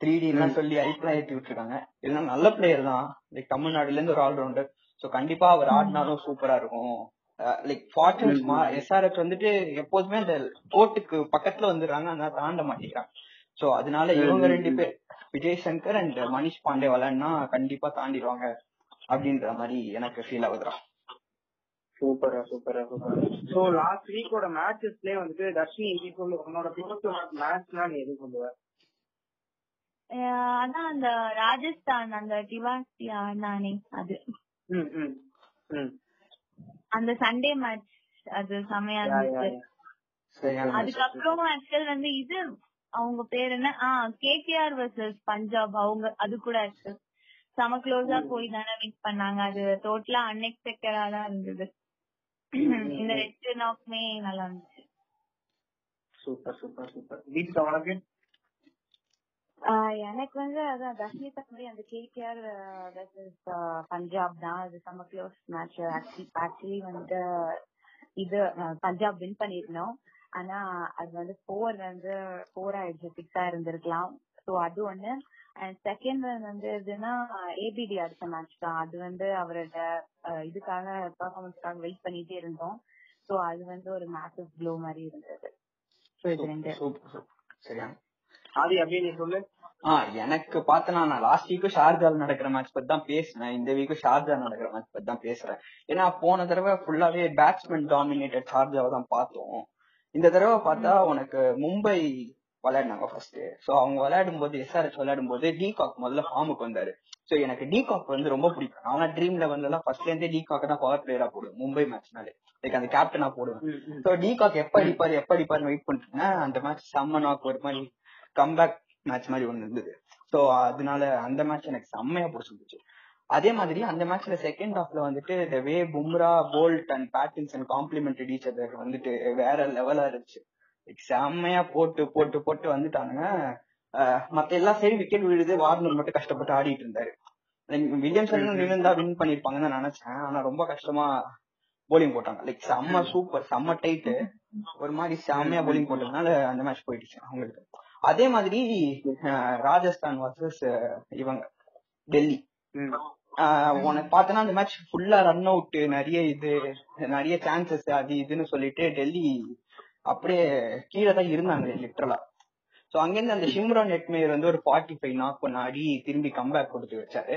Speaker 1: த்ரீ டி எல்லாம் சொல்லி ஐப்லாம் ஏற்றி விட்டுருக்காங்க. இல்லைன்னா நல்ல பிளேயர் தான். லைக் தமிழ்நாடுல இருந்து ஒரு ஆல்ரவுண்டர் சோ கண்டிப்பா அவர் ஆடினாலும் சூப்பரா இருக்கும். லைக் ஃபார்ச்சூன்ஸ் எஸ்ஆர்எச் வந்துட்டு எப்போதுமே அந்த கோர்ட்டுக்கு பக்கத்துல வந்துடுறாங்க. ஆனா தாண்ட மாட்டேங்கிறாங்க சோ அதனால இவங்க ரெண்டு பேர் விஜய் சங்கர் அண்ட் மனிஷ் பாண்டே விளையாடினா கண்டிப்பா தாண்டிடுவாங்க. அப்படின்ற மாதிரி எனக்கு ஃபீல் ஆகுதுடா.
Speaker 2: சூப்பரா சூப்பரா சூப்பர் சோ லாஸ்ட் வீக்கோட மேட்சஸ்லயே வந்துட்டு தர்ஷினி இது சொல்லு உன்னோட க்ளோஸ் மேட்ச்னா நீ எது சொல்லுவ?
Speaker 4: அதான் அந்த ராஜஸ்தான் அந்த டிவாசி ஆடினானே அது. அந்த சண்டே மேட்ச் அது செமையா இருந்துச்சு. அதுக்கப்புறம் ஆக்சுவல் வந்து இது அவங்க பேர் என்ன? ஆ கேகேஆர் வர்சஸ் பஞ்சாப் அவங்க அது கூட இருக்கு செம க்ளோஸா போய் தானே வின் பண்ணாங்க. அது டோட்டலா அன்எக்ஸ்பெக்டடா தான் இருந்தது. இந்த ரெண்டு நாக்குமே நல்லா இருந்துச்சு.
Speaker 2: Super super super. உனக்கு?
Speaker 3: ஆஹ் எனக்கு வந்து அதான் தஷ்மிதா மாதிரி அந்த கேகேஆர் வெர்சஸ் பஞ்சாப் தான். அது செம்ம க்ளோஸ் மேட்ச் ஆக்சுவலி வந்து இது பஞ்சாப் வின் பண்ணிருந்தோம். ஆனா அது வந்து ஃபோர் வந்து ஃபோர் ஆயிடுச்சு சிக்ஸா இருந்திருக்கலாம் சோ அது ஒண்ணு. அண்ட் செகண்ட் வந்து எதுன்னா ஏபிடி அடுத்த மேட்ச் தான். அது வந்து அவரோட இதுக்காக பெர்ஃபார்மன்ஸ்க்காக வெயிட் பண்ணிட்டே இருந்தோம். சோ அது வந்து ஒரு மேசிவ் க்ளோ மாதிரி இருந்தது.
Speaker 2: ஆதி அப்படியே நீ சொல்லு.
Speaker 1: ஆ எனக்கு பார்த்தனா நான் லாஸ்ட் வீக்கும் ஷார்ஜால நடக்கிற மேட்ச் பத்தி தான் பேசினேன். இந்த வீக்கும் ஷார்ஜா நடக்கிற மேட்ச் பத்தி தான் பேசுறேன். ஏன்னா போன தடவை ஃபுல்லாவே பேட்ஸ்மேன் டாமினேட்டட் ஷார்ஜாவை தான் பார்த்தோம். இந்த தடவை பார்த்தா உனக்கு மும்பை விளையாடினாங்க ஃபர்ஸ்ட் சோ அவங்க விளையாடும் போது எஸ்ஆர்எச் விளையாடும் போது டிகாக் முதல்ல ஃபார்முக்கு வந்தாரு. சோ எனக்கு டிகாக் வந்து ரொம்ப பிடிக்கும். நான் ட்ரீம் லெவன்ல எல்லாம் ஃபர்ஸ்ட்ல இருந்தே டிகாக் தான் பவர் பிளேயரா போடுவேன் மும்பை மேட்ச்னாலே லைக் அந்த கேப்டனா போடுவேன். சோ டிகாக் எப்ப அடிப்பாரு எப்ப அடிப்பாரு வெயிட் பண்ணிட்டு அந்த மேட்ச் செம்ம நாக் ஒரு மாதிரி கம்பேக் மேட்ச் மாதிரி ஒண்ணு இருந்தது. சோ அதனால அந்த மேட்ச் எனக்கு செம்மையா பிடிச்சிருந்துச்சு. அதே மாதிரி அந்த மேட்ச்ல செகண்ட் ஹாஃப்ல வந்துட்டு வே Bumrah Boult and Pattinson complemented each other வந்துட்டு வேற லெவலா இருந்துச்சு. செம்மையா போட்டு போட்டு போட்டு வந்துட்டானுங்க. மத்த எல்லாம் சரி விக்கெட் விழுது வார்னர் மட்டும் கஷ்டப்பட்டு ஆடிட்டு இருந்தாரு. வில்லியம்சன் நின்று வின் பண்ணிருப்பாங்கன்னு நினைச்சேன். ஆனா ரொம்ப கஷ்டமா போலிங் போட்டாங்க. லைக் செம்ம சூப்பர் செம்ம டைட்டு ஒரு மாதிரி செம்மையா போலிங் போட்டதுனால அந்த மேட்ச் போயிடுச்சு அவங்களுக்கு. அதே மாதிரி ராஜஸ்தான் வர்சஸ் இவங்க டெல்லி. உனக்கு பார்த்தனா அந்த மேட்ச் ஃபுல்லா ரன் அவுட் நிறைய இது நிறைய சான்சஸ் அது இதுன்னு சொல்லிட்டு டெல்லி அப்படியே கீழே தான் இருந்தாங்க லிட்டரலா சோ அங்கிருந்து அந்த ஷிம்ரான் எட்மேர் வந்து ஒரு ஃபார்ட்டி ஃபைவ் நாக் பண்ண ஆடி திரும்பி கம்பேக் கொடுத்து வச்சாரு.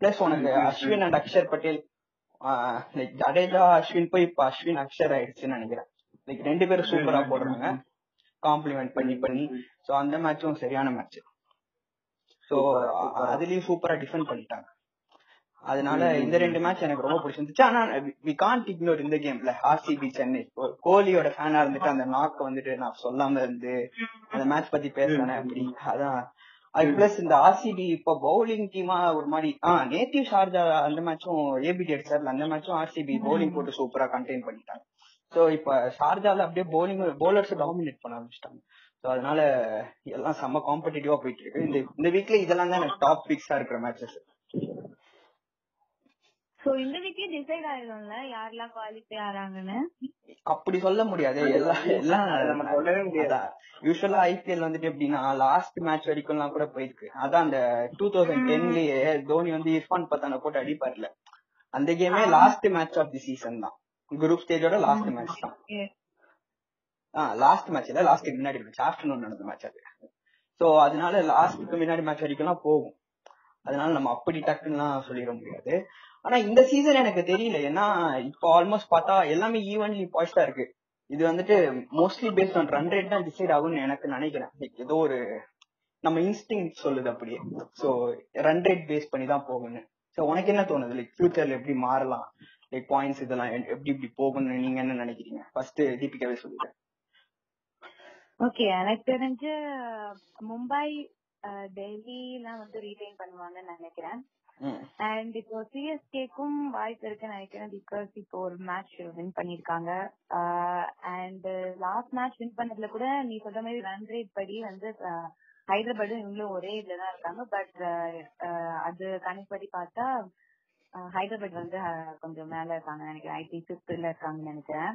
Speaker 1: பிளஸ் உனக்கு அஸ்வின் அண்ட் அக்ஷர் பட்டேல் லைக் ஜடேஜா அஸ்வின் போய் இப்ப அஸ்வின் அக்ஷர் ஆயிடுச்சுன்னு நினைக்கிறேன். லைக் ரெண்டு பேரும் சூப்பரா போடுறாங்க. காம்ப்ளிமெண்ட் பண்ணி பண்ணி. சோ அந்த மேட்சும் சரியான மேட்ச் சோ அதுலயும் சூப்பரா டிஃபெண்ட் பண்ணிட்டாங்க. அதனால இந்த ரெண்டு மேட்ச் எனக்கு ரொம்ப பிடிச்சிருந்துச்சு. ஆனா வி கான்ட் இக்னோர் இந்த கேம்ல ஆர்சிபி சென்னை கோலியோட ஃபேனா இருந்துட்டு அந்த நாக்க வந்துட்டு நான் சொல்லாம இருந்து அந்த மேட்ச் பத்தி பேசுறேன் அப்படி. அதான். அது பிளஸ் இந்த ஆர்சிபி இப்ப பவுலிங் டீமா ஒரு மாதிரி ஆஹ் நேத்திவ் ஷார்ஜா அந்த மேட்சும் ஏபிடி அடிச்சார்ல அந்த மேட்சும் ஆர்சிபி பவுலிங் போட்டு சூப்பரா கண்டெயின் பண்ணிட்டாங்க. சோ இப்ப ஷார்ஜால அப்படியே பவுலிங் பவுலர்ஸ் டாமினேட் பண்ண ஆரம்பிச்சிட்டாங்க. சோ அதனால எல்லாம் செம்ம காம்படிட்டிவா போயிட்டு இருக்கு. இந்த இந்த வீக்ல இதெல்லாம் தான் எனக்கு டாப் பிக்ஸா இருக்கிற மேட்சஸ்
Speaker 4: சோ இந்த வீக்லயே டிசைட் ஆயிடும்ல யாரெல்லாம் குவாலிஃபை ஆறாங்கன்னு?
Speaker 1: அப்படி சொல்ல முடியாது. எல்லாம் எல்லாம்
Speaker 2: நம்ம சொல்லவே முடியாது.
Speaker 1: யூஸ்வலா ஐபிஎல் வந்துட்டு எப்படின்னா லாஸ்ட் மேட்ச் வரைக்கும்லாம் கூட போயிருக்கு. அதான் அந்த டூ தௌசண்ட் டென்லயே தோனி வந்து இர்ஃபான் பத்தான போட்டு அடிப்பார்ல. அந்த கேமே last match of the season தான். குரூப் ஸ்டேஜோட லாஸ்ட் மேட்ச் தான். லாஸ்ட் மேட்ச் இல்ல லாஸ்ட் முன்னாடி மேட்ச் ஆஃப்டர்நூன் நடந்த மேட்ச் அது. சோ அதனால லாஸ்ட்க்கு முன்னாடி மேட்ச் வரைக்கும்லாம் போகும். அதனால நம்ம அப்படி டக்குன்னுலாம் சொல்லிட முடியாது. ஆனா இந்த சீசன் எனக்கு தெரியல. ஏன்னா இப்போ ஆல்மோஸ்ட் பார்த்தா எல்லாமே ஈவன்லி பாய்ஸ்டா இருக்கு. இது வந்துட்டு mostly based on run rate தான் டிசைட் ஆகும்னு எனக்கு நினைக்கிறேன். ஏதோ ஒரு நம்ம இன்ஸ்டிங் சொல்லுது அப்படியே. சோ ரன் ரேட் பேஸ் பண்ணி தான் போகணும் சோ உனக்கு என்ன தோணுது? லைக் ஃபியூச்சர்ல எப்படி மாறலாம்? லைக் பாயிண்ட்ஸ் இதெல்லாம் எப்படி இப்படி போகணும்னு நீங்க என்ன நினைக்கிறீங்க? ஃபர்ஸ்ட் தீபிகாவே சொல்லுங்க.
Speaker 3: ஓகே எனக்கு தெரிஞ்சு மும்பை டெல்லி எல்லாம் வந்து ரீடைன் பண்ணுவாங்கன்னு நினைக்கிறேன். அண்ட் இப்போ சிஎஸ்கேக்கும் வாய்ப்பு இருக்குன்னு நினைக்கிறேன் பிகாஸ் இப்போ ஒரு மேட்ச் வின் பண்ணிருக்காங்க. அண்ட் லாஸ்ட் மேட்ச் வின் பண்ணதுல கூட நீ சொல்ற மாதிரி ரன் ரேட் படி வந்து அஹ், ஹைதராபாடும் இவங்களும் ஒரே இதுல தான் இருக்காங்க பட் அது கணக்குப்படி பார்த்தா அஹ், ஹைதராபாத் வந்து கொஞ்சம் மேல இருக்காங்க நினைக்கிறேன். ஐடி ஃபிஃப்த்ல இருக்காங்கன்னு நினைக்கிறேன்.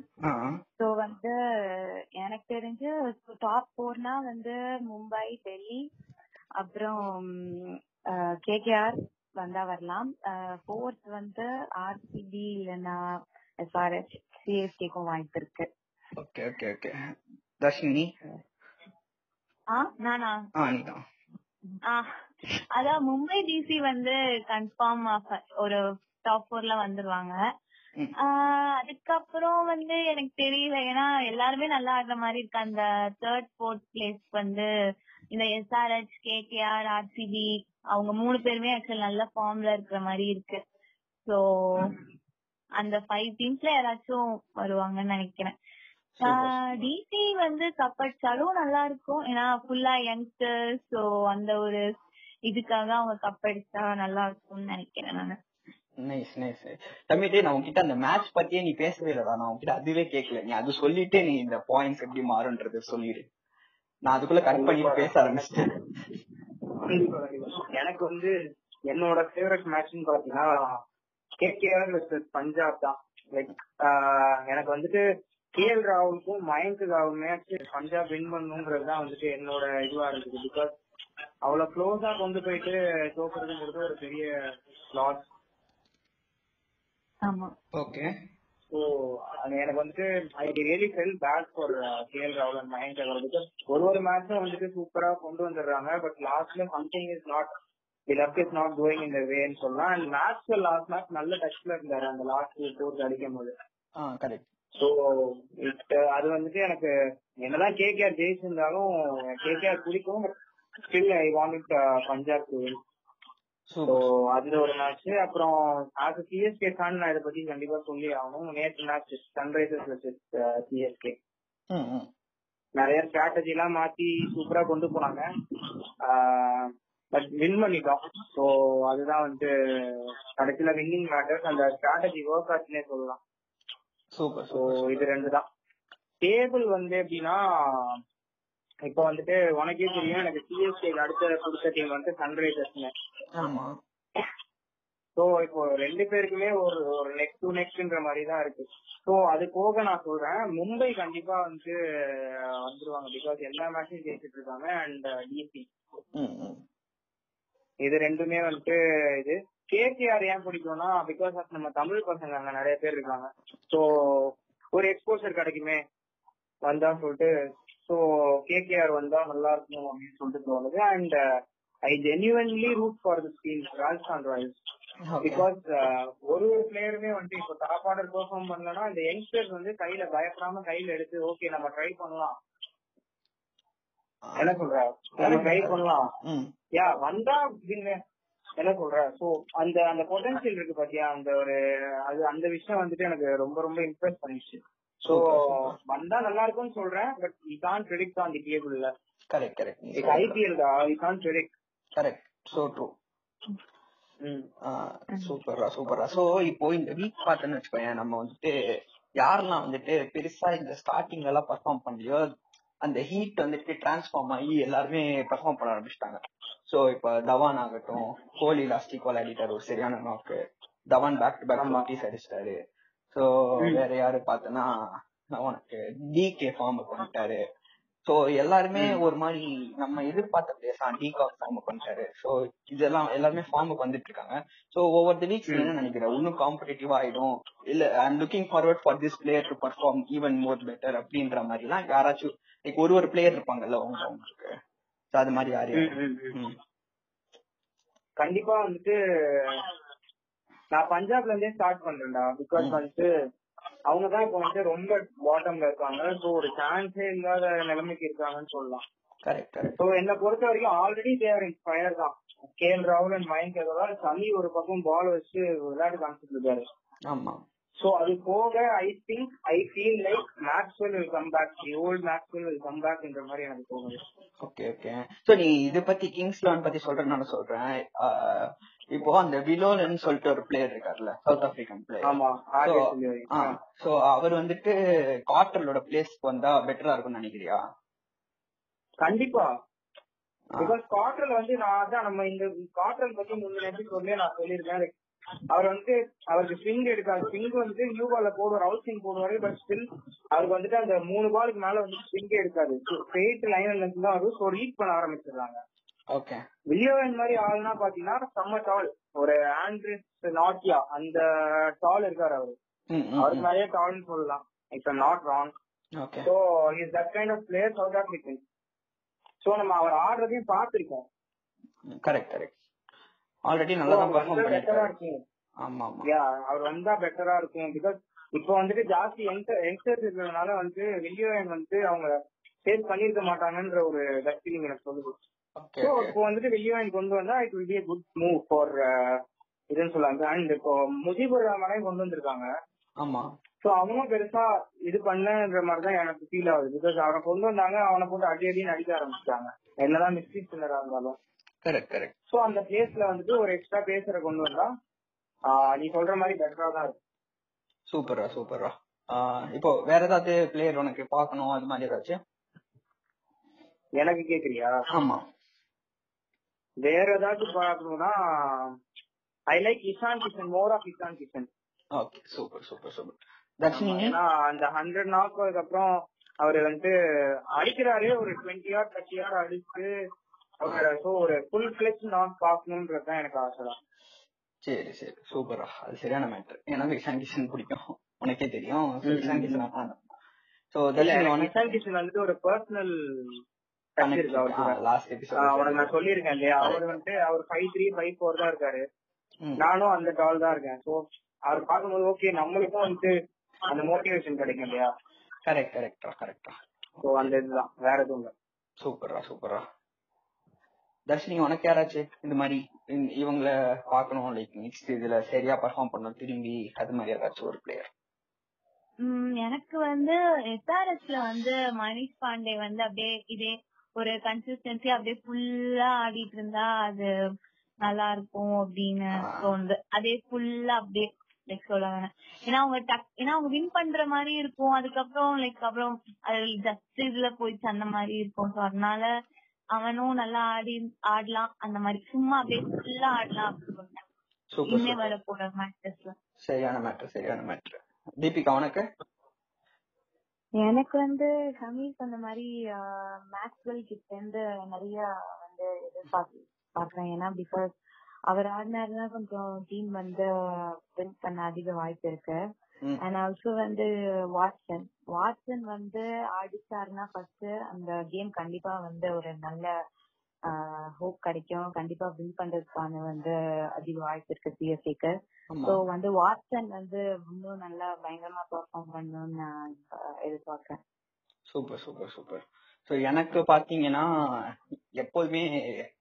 Speaker 3: சோ வந்து எனக்கு தெரிஞ்சு டாப் ஃபோர்னா வந்து மும்பை டெல்லி அப்புறம் கேகேஆர் வந்தா வரலாம். ஃபோர்த் வந்து ஆர்சிபி இல்லைன்னா எஸ்ஆர்எச் சிஎஸ்கேக்கும் வாய்ப்பு இருக்கு.
Speaker 1: ஓகே ஓகே ஓகே தர்ஷினி
Speaker 4: ஆ நானா?
Speaker 1: ஆ நீதான்.
Speaker 4: ஆ, அதான் மும்பை டிசி வந்து கன்ஃபார்ம் ஒரு டாப் ஃபோர்ல வந்துருவாங்க. அதுக்கப்புறம் வந்து எனக்கு தெரியல. ஏன்னா எல்லாருமே நல்லா ஆடுற மாதிரி இருக்கு. அந்த தேர்ட் ஃபோர்த் பிளேஸ் வந்து இந்த எஸ்ஆர்ஹெச் கேகேஆர் ஆர்சிபி அவங்க மூணு பேருமே ஆக்சுவல் நல்ல ஃபார்ம்ல இருக்கிற மாதிரி இருக்கு. சோ அந்த ஃபைவ் டீம்ஸ்ல யாராச்சும் வருவாங்கன்னு நினைக்கிறேன். டிசி வந்து கப் அடிச்சாலும் நல்லா இருக்கும். ஏன்னா ஃபுல்லா யங்ஸ்டர்ஸ் சோ அந்த ஒரு இதுக்காக அவங்க கப் அடிச்சா நல்லா இருக்கும்னு நினைக்கிறேன் நானு.
Speaker 1: நைஸ் நைஸ் தம்பிட்டே நான் உன்கிட்ட அந்த மேட்ச் பத்தியே நீ பேசவே இல்லடா. நான் உன்கிட்ட அதுவே கேட்கல நீ அது சொல்லிட்டு நீ இந்த பாயிண்ட்ஸ் எப்படி மாறுன்றது சொல்லிடு. நான் அதுக்குள்ள கட் பண்ணிட்டு பேச ஆரம்பிச்சிட்டேன்.
Speaker 2: எனக்கு வந்து என்னோட ஃபேவரட் மேட்ச்னு பாத்தீங்கன்னா கேகேஆர் வெர்சஸ் பஞ்சாப் தான். லைக் எனக்கு வந்துட்டு கேஎல் ராகுலுக்கும் மயங்க் ராகுல் மேட்ச் பஞ்சாப் வின் பண்ணுங்கிறது தான் வந்துட்டு என்னோட இதுவா இருந்தது. பிகாஸ் அவ்வளவு க்ளோஸா கொண்டு போயிட்டு தோக்குறதுங்கிறது ஒரு பெரிய லாஸ்
Speaker 3: ஆமா.
Speaker 1: ஓகே
Speaker 2: ஸோ அது எனக்கு வந்துட்டு I really fell bad for KL ராகுல் அண்ட் மயங்க் பிகாஸ் ஒரு ஒரு மேட்சும் வந்துட்டு சூப்பரா கொண்டு வந்துடுறாங்க. பட் லாஸ்ட்ல something is not the luck is not going இந்த வேன்னு சொல்லலாம். அண்ட் மேட்ச் லாஸ்ட் மேட்ச் நல்ல டச்ல இருந்தாரு அந்த லாஸ்ட் ஃபோர்த் அடிக்கும் போது
Speaker 1: ஆ கரெக்ட்
Speaker 2: சோ அது வந்துட்டு எனக்கு என்னதான் கேகேஆர் ஜெயிச்சிருந்தாலும் கேகேஆர் பிடிக்கும். Still I want Punjab to so அதுல ஒரு மேட்ச் அப்புறம் அது சிஎஸ்கே ஃபேன் நான் இதை பத்தி கண்டிப்பா சொல்லி ஆகணும். நேற்று மேட்ச் சன்ரைசர்ஸ் வர்சஸ் சிஎஸ்கே நிறைய ஸ்ட்ராட்டஜி எல்லாம் மாத்தி சூப்பரா கொண்டு போனாங்க. பட் வின் பண்ணிட்டோம். ஸோ அதுதான் வந்து கடைசியில வின்னிங் மேட்டர்ஸ் அந்த ஸ்ட்ராட்டஜி ஒர்க் ஆச்சுன்னே சொல்லலாம்.
Speaker 1: சூப்பர்
Speaker 2: ஸோ
Speaker 1: சூப்பர்
Speaker 2: இது ரெண்டு தான் டேபிள் வந்து எப்படின்னா இப்போ வந்துட்டு உனக்கே தெரியும் எனக்கு சிஎஸ்கே அடுத்த பிடிச்ச டீம் வந்து சன்ரைசர்ஸ்னு
Speaker 1: ஆமா.
Speaker 2: சோ இப்போ ரெண்டு பேருக்குமே ஒரு ஒரு நெக் டு நெக்ஸ்ட்ன்ற மாதிரி தான் இருக்கு. சோ அது போக நான் சொல்றேன் மும்பை கண்டிப்பா வந்து வந்துருவாங்க. பிகாஸ் எல்லா மேட்சும் ஜெயிச்சிட்டு இருக்காங்க அண்ட் டிசி
Speaker 1: ம் ம்
Speaker 2: இது ரெண்டுமே வந்துட்டு இது கேகேஆர் ஏன் பிடிக்கும்னா பிகாஸ் ஆஃப் நம்ம தமிழ் பசங்க அங்க நிறைய பேர் இருக்காங்க. சோ ஒரு எக்ஸ்போசர் கிடைக்குமே வந்தா சொல்லிட்டு சோ கேகேஆர் வந்தா நல்லா இருக்கும் அப்படின்னு சொல்லிட்டு தோணுது. And I genuinely root for the team Rajasthan Royals because ஒரு ஒரு பிளேயருமே வந்து இப்போ டாப் ஆர்டர் பெர்ஃபார்ம் பண்ணலன்னா இந்த யங்ஸ்டர்ஸ் வந்து கையில பயப்படாம கையில எடுத்து ஓகே நம்ம ட்ரை பண்ணலாம். என்ன சொல்ற? நம்ம ட்ரை பண்ணலாம். யா வந்தா. என்ன சொல்ற? சோ அந்த அந்த பொட்டன்ஷியல் இருக்கு பாத்தியா? அந்த ஒரு அது அந்த விஷயம் வந்துட்டு எனக்கு ரொம்ப ரொம்ப இம்ப்ரெஸ் பண்ணிடுச்சு சோ வந்தா நல்லா இருக்கும்னு சொல்றேன் but we can't predict on the டேபிள்ல
Speaker 1: கரெக்ட் கரெக்ட்
Speaker 2: இட்ஸ் ஐபிஎல் தான் we can't predict
Speaker 1: correct so true சூப்பரா சூப்பரா சோ இப்போ இந்த வீக் பார்த்தேன்னு வச்சுக்கோயேன் நம்ம வந்துட்டு யாரெல்லாம் வந்துட்டு பெருசா இந்த ஸ்டார்டிங்ல எல்லாம் பர்ஃபார்ம் பண்ணலையோ அந்த ஹீட் வந்துட்டு டிரான்ஸ்ஃபார்ம் ஆகி எல்லாருமே பெர்ஃபார்ம் பண்ண ஆரம்பிச்சிட்டாங்க. சோ இப்ப தவான் ஆகட்டும் கோலி லாஸ்ட் ஈக்குவல் ஆடிட்டாரு ஒரு சரியான knock Dhawan back to back notice அடிச்சிட்டாரு. சோ வேற யாரு பார்த்தனா உனக்கு டிகே ஃபார்முக்கு வந்துட்டாரு சோ எல்லாருமே ஒரு மாதிரி நம்ம எதிர்பார்த்த பிளேஸ் டிகாக் ஃபார்முக்கு வந்துட்டாரு சோ இதெல்லாம் எல்லாருமே ஃபார்முக்கு வந்துட்டு இருக்காங்க சோ ஒவ்வொரு தி வீக்ஸ் என்ன நினைக்கிறேன் இன்னும் காம்படிட்டிவா ஆயிடும். இல்ல I'm looking forward for this player to perform even more better அப்படின்ற மாதிரி எல்லாம் யாராச்சும் லைக் ஒரு ஒரு பிளேயர் இருப்பாங்கல்ல அவங்க அவங்களுக்கு. அது மாதிரி யாரு.
Speaker 2: கண்டிப்பா வந்துட்டு நான் பஞ்சாப்ல இருந்தே ஸ்டார்ட் பண்றேன்டா. பிகாஸ் வந்துட்டு அவங்க தான் இப்போ வந்து ரொம்ப பாட்டம்ல இருக்காங்க. ஸோ ஒரு சான்ஸே இல்லாத நிலைமைக்கு இருக்காங்கன்னு சொல்லலாம். ஸோ என்னை பொறுத்த வரைக்கும் ஆல்ரெடி தேவர் இன்ஸ்பயர் தான். கே எல் ராகுல் அண்ட் மயங்க் அகர்வால் சனி ஒரு பக்கம் பால் வச்சு விளையாட்டு காமிச்சிட்டு இருக்காரு.
Speaker 1: ஆமா.
Speaker 2: சோ அது போக I think I feel like Maxwell will come back the old Maxwell will come back என்ற மாதிரி எனக்கு தோணுது.
Speaker 1: ஓகே ஓகே சோ நீ இத பத்தி கிங்ஸ் லெவன் பத்தி சொல்றேன்னு சொல்றேன். ஆஹ் இப்போ அந்த விலோலன்னு சொல்லிட்டு ஒரு பிளேயர் இருக்காருல்ல சவுத் ஆப்பிரிக்கன் பிளேயர். சோ அவர் வந்துட்டு கார்டரோட பிளேஸ்க்கு வந்தா பெட்டரா இருக்கும்னு நினைக்கிறியா?
Speaker 2: கண்டிப்பா. பிகாஸ் காட்ரல் வந்து நான் அதான் நம்ம இந்த காட்ரல் பத்தி முந்தின எபிசோட்லயே நான் சொல்லியிருக்கேன் Like, அவர் வந்து அவருக்கு ஸ்விங் எடுக்காது. ஸ்விங் வந்துட்டு நியூ பால்ல போடுவார் அவுட் ஸ்விங் போடுவாரு பட் ஸ்டில் அவருக்கு வந்துட்டு அந்த மூணு பாலுக்கு மேல வந்து ஸ்விங்கே எடுக்காது. ஸ்ட்ரெயிட் லைன்ல தான் வரும் ஸோ ரீட் பண்ண ஆரம்பிச்சிடுறாங்க.
Speaker 1: ஓகே
Speaker 2: வில்லியோவன் மாதிரி ஆள்னா பாத்தீங்கன்னா செம்ம டால் ஒரு ஆண்ட்ரிஸ் நாட்டியா அந்த டால் இருக்காரு அவரு. அவருக்கு நிறைய டால்னு சொல்லலாம். It's not wrong so is that kind of player South African so நம்ம அவர் ஆடுறதையும் பார்த்திருக்கோம்.
Speaker 1: கரெக்ட் கரெக்ட் ஆல்ரெடி நல்லா தான் பெர்ஃபார்ம் பண்ணிருக்காரு. ஆமா ஆமா.
Speaker 2: யா அவர் வந்தா பெட்டரா இருக்கும். பிகாஸ் இப்போ வந்துட்டு ஜாஸ்தி யங்ஸ்டர்ஸ் இருக்கிறதுனால வந்து வில்லியோவன் வந்து அவங்க சேவ் பண்ணிருக்க மாட்டாங்கன்ற ஒரு ஃபீலிங் எனக்கு சொல்லுது ஸோ இப்போ வந்துட்டு வில்லியோவன் கொண்டு வந்தா it will be good move for இதுன்னு சொல்லாங்க. அண்ட் இப்போ முஜிபுர் ரஹ்மானையும் கொண்டு வந்திருக்காங்க.
Speaker 1: ஆமா.
Speaker 2: சோ அவனும் பெருசா இது பண்ணலன்ற மாதிரி தான் எனக்கு ஃபீல் ஆகுது. பிகாஸ் அவனை கொண்டு வந்தாங்க அவனை போட்டு அடி அடின்னு அடிக்க ஆரம்பிச்சிட்டாங்க. என்னதான் மிஸ்டேக் சின்னரா இருந்தாலும்.
Speaker 1: கரெக்ட் கரெக்ட்
Speaker 2: சோ அந்த பிளேஸ்ல வந்துட்டு ஒரு எக்ஸ்ட்ரா பேசரை கொண்டு வந்தா நீ சொல்ற மாதிரி பெட்டரா தான் இருக்கும்.
Speaker 1: சூப்பரா சூப்பரா இப்போ வேற ஏதாவது பிளேயர் உனக்கு பார்க்கணும் அது மாதிரி ஏதாச்சும்?
Speaker 2: எனக்கு கேக்குறியா?
Speaker 1: ஆமா.
Speaker 2: வேற ஏதாச்சும் பார்க்கணும்னா I like Ishan Kishan more of Ishan Kishan
Speaker 1: okay super super super
Speaker 2: ஏன்னா அந்த ஹண்ட்ரட் நாக்கு அப்புறம் அவரு வந்துட்டு அடிக்கிறாரு ஒரு டுவெண்ட்டி ஆர் தேர்ட்டி ஆர் அடிச்சு ஸோ ஒரு ஃபுல் ஃபிளெக்ஸ் நாக் பார்க்கணுன்றது தான் எனக்கு ஆசை. தான்
Speaker 1: சரி. சரி சூப்பரா அது சரியான மேட்டர் எனக்கு இஷான் கிஷன் பிடிக்கும். உனக்கே தெரியும். இஷான். கிஷன் உனக்கு?
Speaker 2: இஷான் கிஷன் வந்துட்டு ஒரு பர்சனல் உனக்கு நான்
Speaker 1: எபிசோட்
Speaker 2: சொல்லியிருக்கேன் இல்லையா? அவர் வந்துட்டு அவர் ஃபைவ் த்ரீ ஃபைவ் ஃபோர் தான் இருக்காரு. நானும் அந்த டால் தான் இருக்கேன். சோ அவர் பார்க்கும்போது ஓகே நம்மளுக்கும் வந்துட்டு அந்த மோட்டிவேஷன் கிடைக்கும் இல்லையா?
Speaker 1: கரெக்ட் கரெக்டா கரெக்டா
Speaker 2: சோ அந்த இதுதான். வேற எதுவும் இல்ல.
Speaker 1: சூப்பர்ரா சூப்பர்ரா தர்ஷினி உனக்கு யாராச்சும் இந்த மாதிரி இவங்கள பார்க்கணும் லைக் நெக்ஸ்ட் இதுல சரியா பர்ஃபார்ம் பண்ணணும் திரும்பி அது மாதிரி ஏதாச்சும் ஒரு பிளேயர்
Speaker 4: உம் எனக்கு வந்து எஸ்ஆர்எஸ்ல வந்து மணிஷ் பாண்டே வந்து அப்படியே இதே ஒரு கன்சிஸ்டன்சி அப்படியே ஃபுல்லா ஆடிட்டு இருந்தா அது நல்லா இருக்கும் அப்படின்னு. தோணுது. அதே ஃபுல்லா அப்படியே லைக் சொல்ல வேணாம் ஏன்னா அவங்க டக் ஏன்னா அவங்க வின் பண்ற மாதிரி இருக்கும். அதுக்கப்புறம் லைக் அப்புறம் அது ஜஸ்ட் இதுல போயிடுச்சு அந்த மாதிரி இருக்கும். ஸோ அதனால அவனும் நல்லா ஆடி ஆடலாம் அந்த மாதிரி. சும்மா அப்படியே ஃபுல்லா ஆடலாம் அப்படின்னு இனிமே
Speaker 1: சூப்பர்
Speaker 4: வர போற மேட்சஸ்ல
Speaker 1: சரியான மேட்ரு சரியான மேட்ரு தீபிகா உனக்கு?
Speaker 3: எனக்கு வந்து ஹமீஸ் அந்த மாதிரி மேக்ஸ்வெல் கிட்ட இருந்து நிறைய வந்து பாக்குறேன். ஏன்னா பிகாஸ் அவர் ஆடினாருன்னா கொஞ்சம் டீம் வந்து வின் பண்ண அதிக வாய்ப்பு இருக்கு. அண்ட் ஆல்சோ வந்து வாட்சன் வாட்சன் வந்து ஆடிச்சாருன்னா ஃபர்ஸ்ட் அந்த கேம் கண்டிப்பா வந்து ஒரு நல்ல ஹோப் கிடைக்கும். கண்டிப்பா வின் பண்றதுக்கான வந்து அதிக வாய்ப்பு இருக்கு சிஎஸ்சிக்கு சோ வந்து வாட்சன் வந்து இன்னும் நல்லா பயங்கரமா பெர்ஃபார்ம் பண்ணணும்னு நான் எதிர்பார்க்கிறேன்.
Speaker 1: Super super super. சோ எனக்கு பாத்தீங்கன்னா எப்போதுமே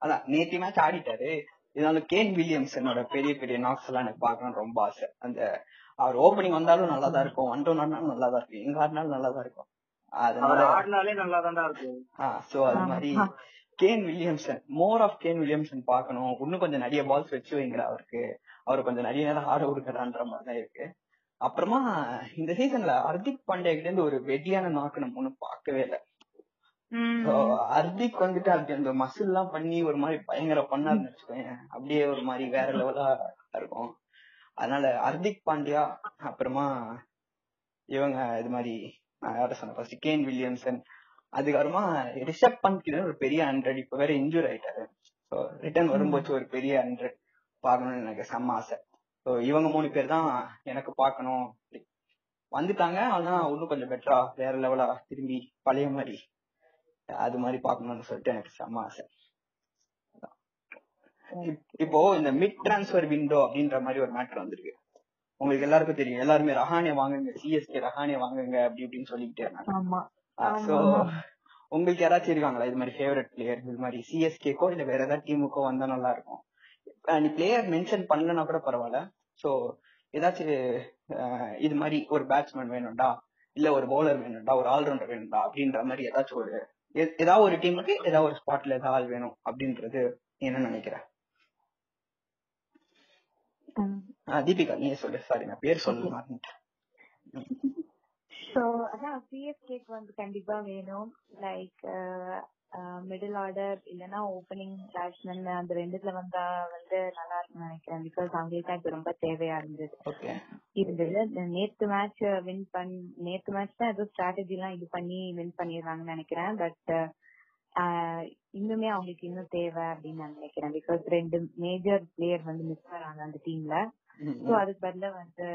Speaker 1: அதான் நேத்தி மேட்ச் ஆடிட்டாரு. இருந்தாலும் கேன் வில்லியம்சனோட பெரிய பெரிய நாக்ஸ் எல்லாம் எனக்கு பார்க்கணும்னு ரொம்ப ஆசை. அந்த அவர் ஓப்பனிங் வந்தாலும் நல்லா தான் இருக்கும். ஒன் டூ ஆடினாலும் நல்லா தான் இருக்கும். எங்க ஆடினாலும் நல்லா தான் இருக்கும். அதனால
Speaker 2: ஆடினாலே நல்லா தான்டா இருக்கும்
Speaker 1: சோ அது மாதிரி Kane Williamson more of Kane Williamson பார்க்கணும். இன்னும் கொஞ்சம் நிறைய பால்ஸ் வச்சு வைங்கடா அவருக்கு. அவர் கொஞ்சம் நிறைய நேரம் ஆட விடுங்கடான்ற மாதிரி தான் இருக்கு. அப்புறமா இந்த சீசன்ல ஹர்திக் பாண்டியா கிட்ட இருந்து ஒரு வெட்டியான நாக்கு நம்ம ஒண்ணும் பார்க்கவே இல்லை. ஹர்திக் வந்துட்டு அப்படி அந்த மசில் எல்லாம் பண்ணி ஒரு மாதிரி பயங்கர பண்ணாருன்னு வச்சுக்கோங்க அப்படியே ஒரு மாதிரி வேற லெவலா இருக்கும். அதனால ஹர்திக் பாண்டியா அப்புறமா இவங்க இது மாதிரி நான் யார சொன்ன ஃபர்ஸ்ட் கேன் வில்லியம்சன் அதுக்கப்புறமா ரிஷப் பந்த் கிட்ட ஒரு பெரிய ஹண்ட்ரட் இப்ப வேற இன்ஜூர் ஆயிட்டாரு. ஸோ ரிட்டர்ன் வரும்போது ஒரு பெரிய ஹண்ட்ரட் பார்க்கணும்னு எனக்கு செம்ம ஆசை. ஸோ இவங்க மூணு பேர் தான் எனக்கு பார்க்கணும். வந்துட்டாங்க ஆனா இன்னும் கொஞ்சம் பெட்டரா வேற லெவலா திரும்பி பழைய மாதிரி அது மாதிரி பார்க்கணும்னு சொல்லிட்டு எனக்கு செம்ம ஆசை. இப்போ இந்த மிட் டிரான்ஸ்பர் விண்டோ அப்படின்ற மாதிரி ஒரு மேட்டர் வந்திருக்கு. உங்களுக்கு எல்லாருக்கும் தெரியும். எல்லாருமே ரஹானே வாங்குங்க சிஎஸ்கே ரஹானே வாங்குங்க அப்படி இப்படின்னு சொல்லிக்கிட்டே இருந்தாங்க. சோ உங்களுக்கு யாராச்சும் இருக்காங்களா? இது மாதிரி ஃபேவரட் பிளேயர் இது மாதிரி சிஎஸ்கேக்கோ இல்ல வேற ஏதாவது டீமுக்கோ வந்தா நல்லா இருக்கும். நீ பிளேயர் மென்ஷன் பண்ணலன்னா கூட பரவாயில்ல. சோ ஏதாச்சும் இது மாதிரி ஒரு பேட்ஸ்மேன் வேணும்டா இல்ல ஒரு பவுலர் வேணும்டா ஒரு ஆல்ரவுண்டர் வேணும்டா அப்படின்ற மாதிரி ஏதாச்சும் ஒரு ஏதாவது ஒரு டீமுக்கு ஏதாவது ஒரு ஸ்பாட்ல ஏதாவது ஆள் வேணும் அப்படின்றது நீ என்ன நினைக்கிற?
Speaker 3: உம்.
Speaker 1: ஆஹ் தீபிகா நீயே சொல்லு. சாரி நான் பேர் சொல்ல மாட்டேன்
Speaker 3: சோ அதான் சிஎஸ்கேக்கு வந்து கண்டிப்பா வேணும். லைக் மிடில் ஆர்டர் இல்லனா ஓப்பனிங் பேட்ஸ்மேன் அந்த ரெண்டுத்துல வந்தா வந்து நல்லா இருக்கும்னு நினைக்கிறேன். பிகாஸ் அவங்களுக்கு இப்ப ரொம்ப தேவையா இருந்தது.
Speaker 1: ஓகே
Speaker 3: இருந்தது. நேத்து மேட்ச் வின் பண் நேத்து மேட்ச் தான் ஏதோ ஸ்ட்ராட்டஜி எல்லாம் இது பண்ணி வின் பண்ணிடுறாங்கன்னு நினைக்கிறேன். பட் இன்னுமே அவங்களுக்கு இன்னும் தேவை அப்படின்னு நான் நினைக்கிறேன். பிகாஸ் ரெண்டு மேஜர் பிளேயர் வந்து மிஸ் ஆறாங்க அந்த டீம்ல சோ அதுக்கு பதிலா வந்து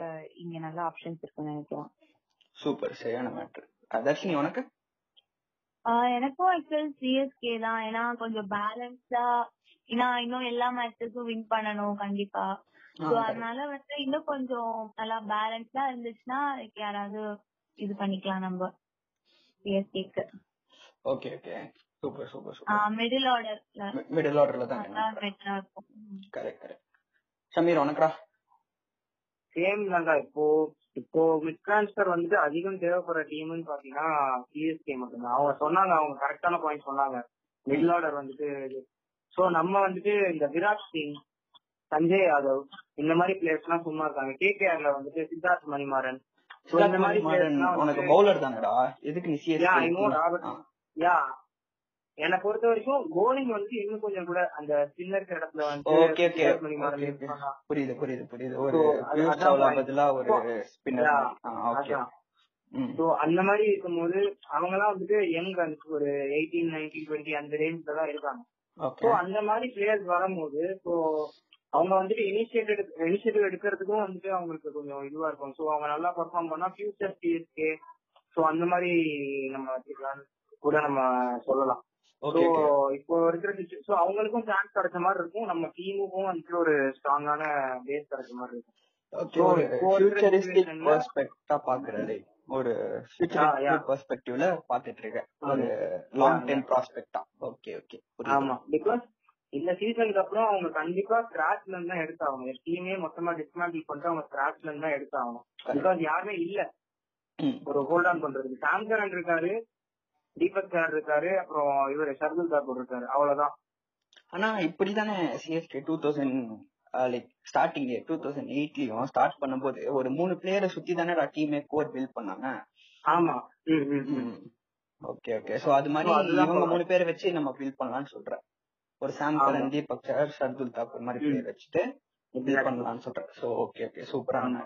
Speaker 3: இங்க நல்ல ஆப்ஷன்ஸ் இருக்குன்னு நினைக்கிறேன்
Speaker 1: சூப்பர் சரியான மேட்ரு தர்ஷினி உனக்கு?
Speaker 4: ஆஹ் எனக்கும் ஆக்சுவல் சிஎஸ்கே தான். ஏன்னா கொஞ்சம் பேலன்ஸ்டா ஏன்னா இன்னும் எல்லா மேட்சஸும் வின் பண்ணணும் கண்டிப்பா. சோ அதனால வந்து இன்னும் கொஞ்சம் நல்லா பேலன்ஸ்டா இருந்துச்சுன்னா யாராவது இது பண்ணிக்கலாம் நம்ம சிஎஸ்கேக்கு
Speaker 1: okay okay super super super
Speaker 4: middle ஆர்டர்ல
Speaker 1: மிடில் ஆர்டர்ல தான்
Speaker 4: பெட்டரா இருக்கும்.
Speaker 1: கரெக்ட் கரெக்ட் ஷமீர் உனக்குடா?
Speaker 2: சேம் தான்டா இப்போ இப்போ மிட் டிரான்ஸ்பர் வந்துட்டு அதிகம் தேவைப்படுற டீம்னு பாத்தீங்கன்னா சிஎஸ்கே மட்டும்தான். அவங்க சொன்னாங்க அவங்க கரெக்டான பாயிண்ட் சொன்னாங்க. மிடில் ஆர்டர் வந்துட்டு சோ நம்ம வந்துட்டு இந்த விராட் சிங் சஞ்சய் யாதவ் இந்த மாதிரி பிளேயர்ஸ் எல்லாம் சும்மா இருக்காங்க. கேகேஆர்ல வந்துட்டு சித்தார்த் மணிமாறன்.
Speaker 1: உனக்கு பவுலர் தானடா? எதுக்கு.
Speaker 2: யா என்னை பொறுத்த வரைக்கும் bowling வந்து இன்னும் கொஞ்சம் கூட அந்த ஸ்பின்னர் இருக்கிற இடத்துல வந்து
Speaker 1: ஓகே ஓகே. புரியுது புரியுது புரியுது. ஒரு. பதிலா ஒரு ஸ்பின்னர்
Speaker 2: சோ அந்த மாதிரி இருக்கும்போது அவங்க எல்லாம் வந்துட்டு யங் ஒரு எயிட்டீன் நைன்டீன் டுவெண்ட்டி அந்த ரேஞ்ச்ல தான் இருக்காங்க. சோ அந்த மாதிரி பிளேயர்ஸ் வரும்போது சோ அவங்க வந்துட்டு இனிஷியேட்டிவ் இனிஷியேட்டிவ் எடுக்கிறதுக்கும் வந்துட்டு அவங்களுக்கு கொஞ்சம் இதுவா இருக்கும். சோ அவங்க நல்லா பெர்ஃபார்ம் பண்ணா ஃபியூச்சர் சிஎஸ்கே சோ அந்த மாதிரி நம்ம வச்சுக்கலாம் கூட நம்ம சொல்லலாம். இப்போ இருக்கிற சோ அவங்களுக்கும் சான்ஸ் கிடைச்ச மாதிரி இருக்கும். நம்ம டீமுக்கும் வந்துட்டு ஒரு ஸ்ட்ராங்கான பேஸ் கிடைச்ச மாதிரி இருக்கும்.
Speaker 1: ஒரு பெர்ஸ்பெக்டிவ்ல பாத்துட்டு இருக்கேன். ஒரு லாங் டைம் ப்ராஸ்பெக்டா ஓகே ஓகே
Speaker 2: ஆமா. பிகாஸ் இந்த சீசனுக்கு அப்புறம் அவங்க கண்டிப்பா ஸ்கிராச்ல இருந்து தான் எடுத்தாகணும். டீமே மொத்தமா டிஸ்மேண்டில் பண்ணிட்டு அவங்க ஸ்கிராச்ல இருந்து தான் எடுத்தாகணும். பிகாஸ் யாருமே இல்ல. ஒரு ஹோல்ட் ஆன் பண்றதுக்கு. சாம்சரன் இருக்காரு. தீபக் சார் இருக்காரு அப்புறம் இவர் ஷர்துல் தாக்கூர் இருக்காரு அவ்வளவுதான்.
Speaker 1: ஆனா இப்படிதானே CSK two thousand like starting two thousand எயிட்லயும் start பண்ணும்போது ஒரு மூணு பிளேயரை சுத்தி தானே டீமே கோர் பில்ட் பண்ணாங்க?
Speaker 2: ஆமா.
Speaker 1: ஓகே ஓகே சோ அது மாதிரி இவங்க. மூணு பேரை வச்சு நம்ம பில்ட் பண்ணலாம்னு சொல்றேன். ஒரு சாம்
Speaker 2: ஆமா.
Speaker 1: தீபக் சார் ஷர்துல் தாக்கூர் மாதிரி. பேர் வச்சுட்டு பில்ட். பண்ணலாம்னு சொல்றேன். சோ ஓகே ஓகே சூப்பரான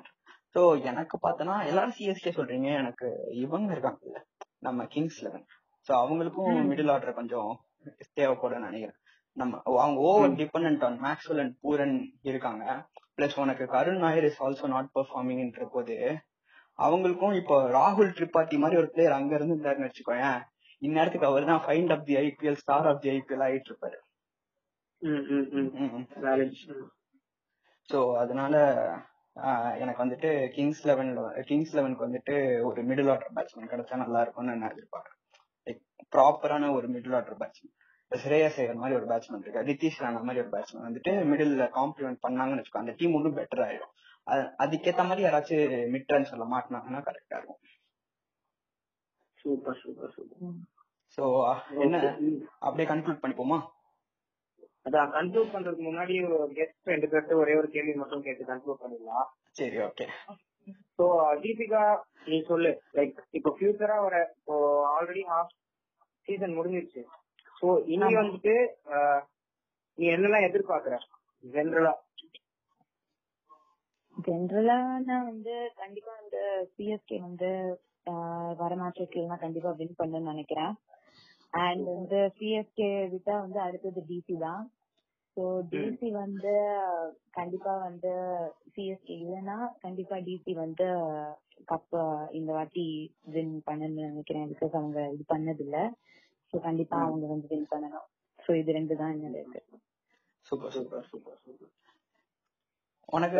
Speaker 1: சோ எனக்கு பார்த்தனா எல்லாரும் சிஎஸ்கே சொல்றீங்க. எனக்கு இவங்க இருக்காங்கல்ல. நம்ம கிங்ஸ் லெவன் சோ அவங்களுக்கும். மிடில் ஆர்டர் கொஞ்சம் தேவைப்படும் நினைக்கிறேன். நம்ம அவங்க over depend on Maxwell and Pooran இருக்காங்க. பிளஸ் உனக்கு Karun Nair is also not பெர்ஃபார்மிங்ன்ற போது அவங்களுக்கும் இப்போ ராகுல் திரிபாதி மாதிரி ஒரு பிளேயர் அங்க இருந்து இருந்தாருன்னு வச்சுக்கோயேன் இந்நேரத்துக்கு அவர் தான் find of the IPL star of the IPL ஆயிட்டு இருப்பாரு. சோ அதனால எனக்கு வந்துட்டு கிங்ஸ் லெவன்ல கிங்ஸ் லெவனுக்கு வந்துட்டு ஒரு மிடில் ஆர்டர் பேட்ஸ்மேன் கிடைச்சா நல்லா இருக்கும்னு நான் எதிர்பார்க்கறேன். ப்ராப்பரான ஒரு middle order batsman Shreya Sekhar மாதிரி ஒரு பேட்ஸ்மேன் இருக்கு நிதிஷ் ராணா மாதிரி ஒரு பேட்ஸ்மேன் வந்துட்டு மிடில் காம்ப்ளிமெண்ட் பண்ணாங்கன்னு வச்சுக்கோ அந்த டீம் இன்னும் பெட்டர் ஆயிடும் அது- அதுக்கேத்த மாதிரி யாராச்சும் மிட் ரன்ஸ்ல மாட்டினாங்கன்னா கரெக்டா இருக்கும்.
Speaker 2: Super super super.
Speaker 1: சோ என்ன. அப்படியே கன்க்ளூட் பண்ணிப்போமா?
Speaker 2: அதான் கன்க்ளூட் பண்றதுக்கு முன்னாடி கெஸ்ட் ரெண்டு பேர்ட்டு ஒரே ஒரு கேள்வி மட்டும் கேட்டு கன்க்ளூட் பண்ணிடலாம்.
Speaker 1: சரி ஓகே
Speaker 2: சோ தீபிகா நீ சொல்லு. லைக் இப்போ ஃபியூச்சரா இப்போ ஆல்ரெடி ஹாஃப் சீசன் முடிஞ்சிருச்சு. சோ இனி வந்துட்டு நீ என்னெல்லாம் எதிர்பார்க்கற ஜென்ரலா
Speaker 3: ஜென்ரலா நான் வந்து கண்டிப்பா வந்து சிஎஸ்கே வந்து வர மேட்சஸ்ல கண்டிப்பா வின் பண்ணுன்னு நினைக்கிறேன். அண்ட் வந்து சிஎஸ்கே விட்டா வந்து அடுத்தது டிசி தான். ஸோ டிசி வந்து கண்டிப்பா வந்து சிஎஸ்கே இல்லைன்னா கண்டிப்பா டிசி வந்து கப் இந்த வாட்டி வின் பண்ணணும்னு நினைக்கிறேன் பிகாஸ் அவங்க இது பண்ணது இல்ல ஸோ கண்டிப்பா அவங்க வந்து வின் பண்ணணும். ஸோ இது ரெண்டு தான் என்னோட இருக்கு
Speaker 1: சூப்பர் சூப்பர்
Speaker 2: சூப்பர் சூப்பர்.
Speaker 1: உனக்கு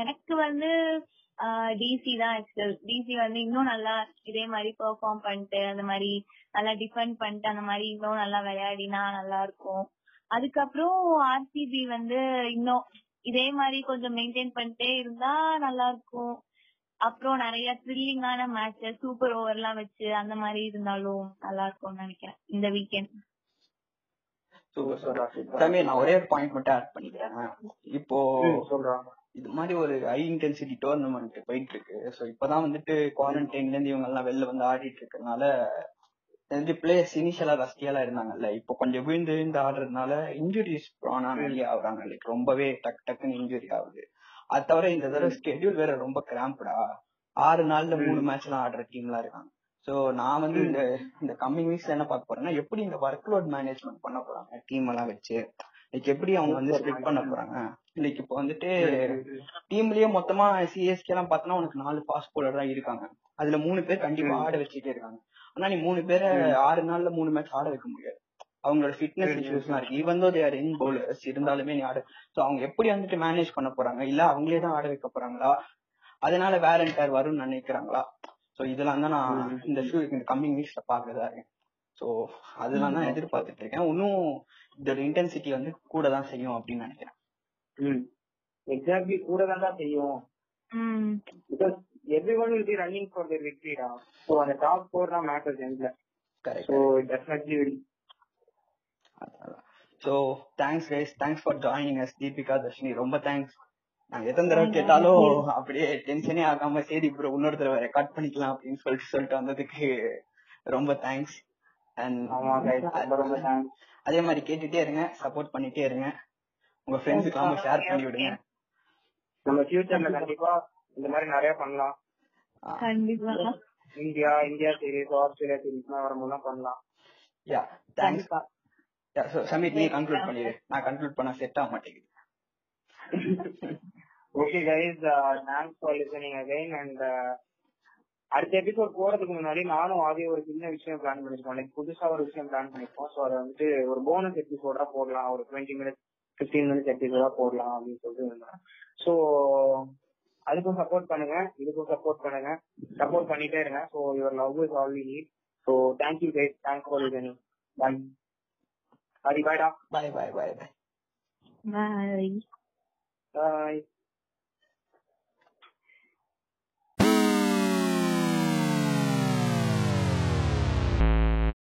Speaker 4: எனக்கு வந்து டிசி தான் ஆக்சுவல் டிசி வந்து இன்னும் நல்லா இதே மாதிரி பெர்ஃபார்ம் பண்ணிட்டு அந்த மாதிரி நல்லா டிஃபெண்ட் பண்ணிட்டு அந்த மாதிரி இன்னும் நல்லா விளையாடினா நல்லா இருக்கும் அதுக்கப்புறம் ஆர்சிபி வந்து இன்னும் இதே மாதிரி கொஞ்சம் மெயின்டைன் பண்ணிட்டே இருந்தா நல்லா இருக்கும் அப்புறம் நிறைய த்ரில்லிங்கான மேட்ச் சூப்பர் ஓவர் எல்லாம் வச்சு அந்த மாதிரி இருந்தாலும் நல்லா இருக்கும்னு நினைக்கிறேன் இந்த வீக்கெண்ட்
Speaker 1: சூப்பர் தமிழ் நான் ஒரே பாயிண்ட் மட்டும் ஆட் பண்ணிக்கிறேன். இப்போ
Speaker 2: சொல்றான்
Speaker 1: இது மாதிரி ஒரு ஹை இன்டென்சிட்டி டோர்னமெண்ட் போயிட்டு இருக்கு ஸோ இப்பதான் வந்துட்டு குவாரண்டைன்ல இருந்து இவங்க எல்லாம் வெளில வந்து ஆடிட்டு இருக்கறனால வந்து பிளேயர்ஸ் இனிஷியலா ரஸ்டியெல்லாம் இருந்தாங்கல்ல. இப்போ கொஞ்சம் விழுந்து விழுந்து ஆடுறதுனால இன்ஜுரிஸ் ஆனா நிறைய ஆகுறாங்க. லைக் ரொம்பவே டக் டக்குன்னு இன்ஜுரி ஆகுது. அது தவிர இந்த தடவை ஸ்கெடியூல் வேற ரொம்ப கிராம்ப்டா ஆறு நாள்ல மூணு மேட்ச் எல்லாம் ஆடுற டீம் எல்லாம் இருக்காங்க. சோ நான் வந்து இந்த இந்த கம்மிங் வீக்ஸ்ல என்ன பார்க்க போறேன்னா எப்படி இந்த ஒர்க் லோட் மேனேஜ்மெண்ட் பண்ண போறாங்க டீம் எல்லாம் வச்சு. லைக் எப்படி அவங்க வந்து ஸ்பிளிட் பண்ண போறாங்க? லைக் இப்போ வந்துட்டு டீம்லயே மொத்தமா சிஎஸ்கே எல்லாம் பார்த்தோன்னா உனக்கு நாலு பாஸ் போலர் தான் இருக்காங்க. அதுல மூணு பேர் கண்டிப்பா ஆட வச்சுட்டே இருக்காங்க. ஆனா நீ மூணு பேரை ஆறு நாள்ல மூணு மேட்ச் ஆட வைக்க முடியாது. அவங்களோட ஃபிட்னஸ் இஷ்யூஸ் எல்லாம் இருக்கு. ஈவன் தோ தேர் இன் பவுலர்ஸ் இருந்தாலுமே நீ ஆட. சோ அவங்க எப்படி வந்துட்டு மேனேஜ் பண்ண போறாங்க? இல்ல அவங்களே தான் ஆட வைக்க போறாங்களா? அதனால வேற என்டையர் வரும்னு நினைக்கிறாங்களா? சோ இதெல்லாம் தான் நான் இந்த few- இந்த கம்மிங் வீக்ஸ்ல பாக்குறதா இருக்கேன். சோ அதெல்லாம் தான் எதிர்பார்த்துட்டு இருக்கேன் இன்னும் இதோட இன்டென்சிட்டி வந்து கூட தான் செய்யும் அப்படின்னு நினைக்கிறேன்.
Speaker 2: எக்ஸாக்ட்லி கூட தான் செய்யும். Because every one will be running for their victory டா? ஸோ அந்த டாப் ஃபோர் தான் மேட்டர்ஸ் எண்ட்ல
Speaker 1: correct
Speaker 2: so definitely will
Speaker 1: so thanks guys thanks for joining us Deepika Darshini ரொம்ப தேங்க்ஸ் நாங்க எத்தனை தடவை கேட்டாலும் அப்படியே டென்ஷனே ஆகாம சரி ப்ரோ இன்னொரு தடவை ரெக்கார்ட் பண்ணிக்கலாம் அப்படின்னு சொல்லிட்டு சொல்லிட்டு வந்ததுக்கு ரொம்ப தேங்க்ஸ் அண்ட் அதே மாதிரி கேட்டுட்டே இருங்க சப்போர்ட் பண்ணிட்டே இருங்க. உங்க ஃப்ரெண்ட்ஸுக்கு ஷேர் பண்ணி விடுங்க.
Speaker 2: நம்ம ஃபியூச்சர்ல கண்டிப்பா இந்த மாதிரி நிறைய பண்ணலாம்.
Speaker 4: கண்டிப்பா.
Speaker 2: இந்தியா இந்தியா சீரிஸ் ஆஸ்திரேலியா சீரிஸ்லாம் வரும்போது பண்ணலாம்.
Speaker 1: யா தேங்க்ஸ்
Speaker 3: கண்டிப்பா.
Speaker 1: சமீர் நீ கன்க்ளூட் பண்ணிடு. நான் கன்க்ளூட் பண்ண செட் ஆக மாட்டேங்குது.
Speaker 2: Okay guys thanks for listening again and அடுத்த எபிசோட் போறதுக்கு முன்னாடி நானும் ஆதிய ஒரு சின்ன விஷயம் பிளான் பண்ணிருக்கோம். லைக் புதுசா ஒரு விஷயம் பிளான் பண்ணிருக்கோம். ஸோ அதை வந்துட்டு ஒரு போனஸ் எபிசோடா போடலாம். ஒரு டுவெண்ட்டி மினிட்ஸ் பிப்டீன் மினிட்ஸ் எபிசோடா போடலாம் அப்படின்னு சொல்லிட்டு இருந்தேன் ஸோ அதுக்கும் சப்போர்ட் பண்ணுங்க. இதுக்கும் சப்போர்ட் பண்ணுங்க. சப்போர்ட் பண்ணிட்டே இருங்க. So your love is all we need so thank you guys thanks for listening bye Hari பாய்டா
Speaker 1: பாய் பாய் பாய் பாய்
Speaker 4: பாய்
Speaker 2: பாய்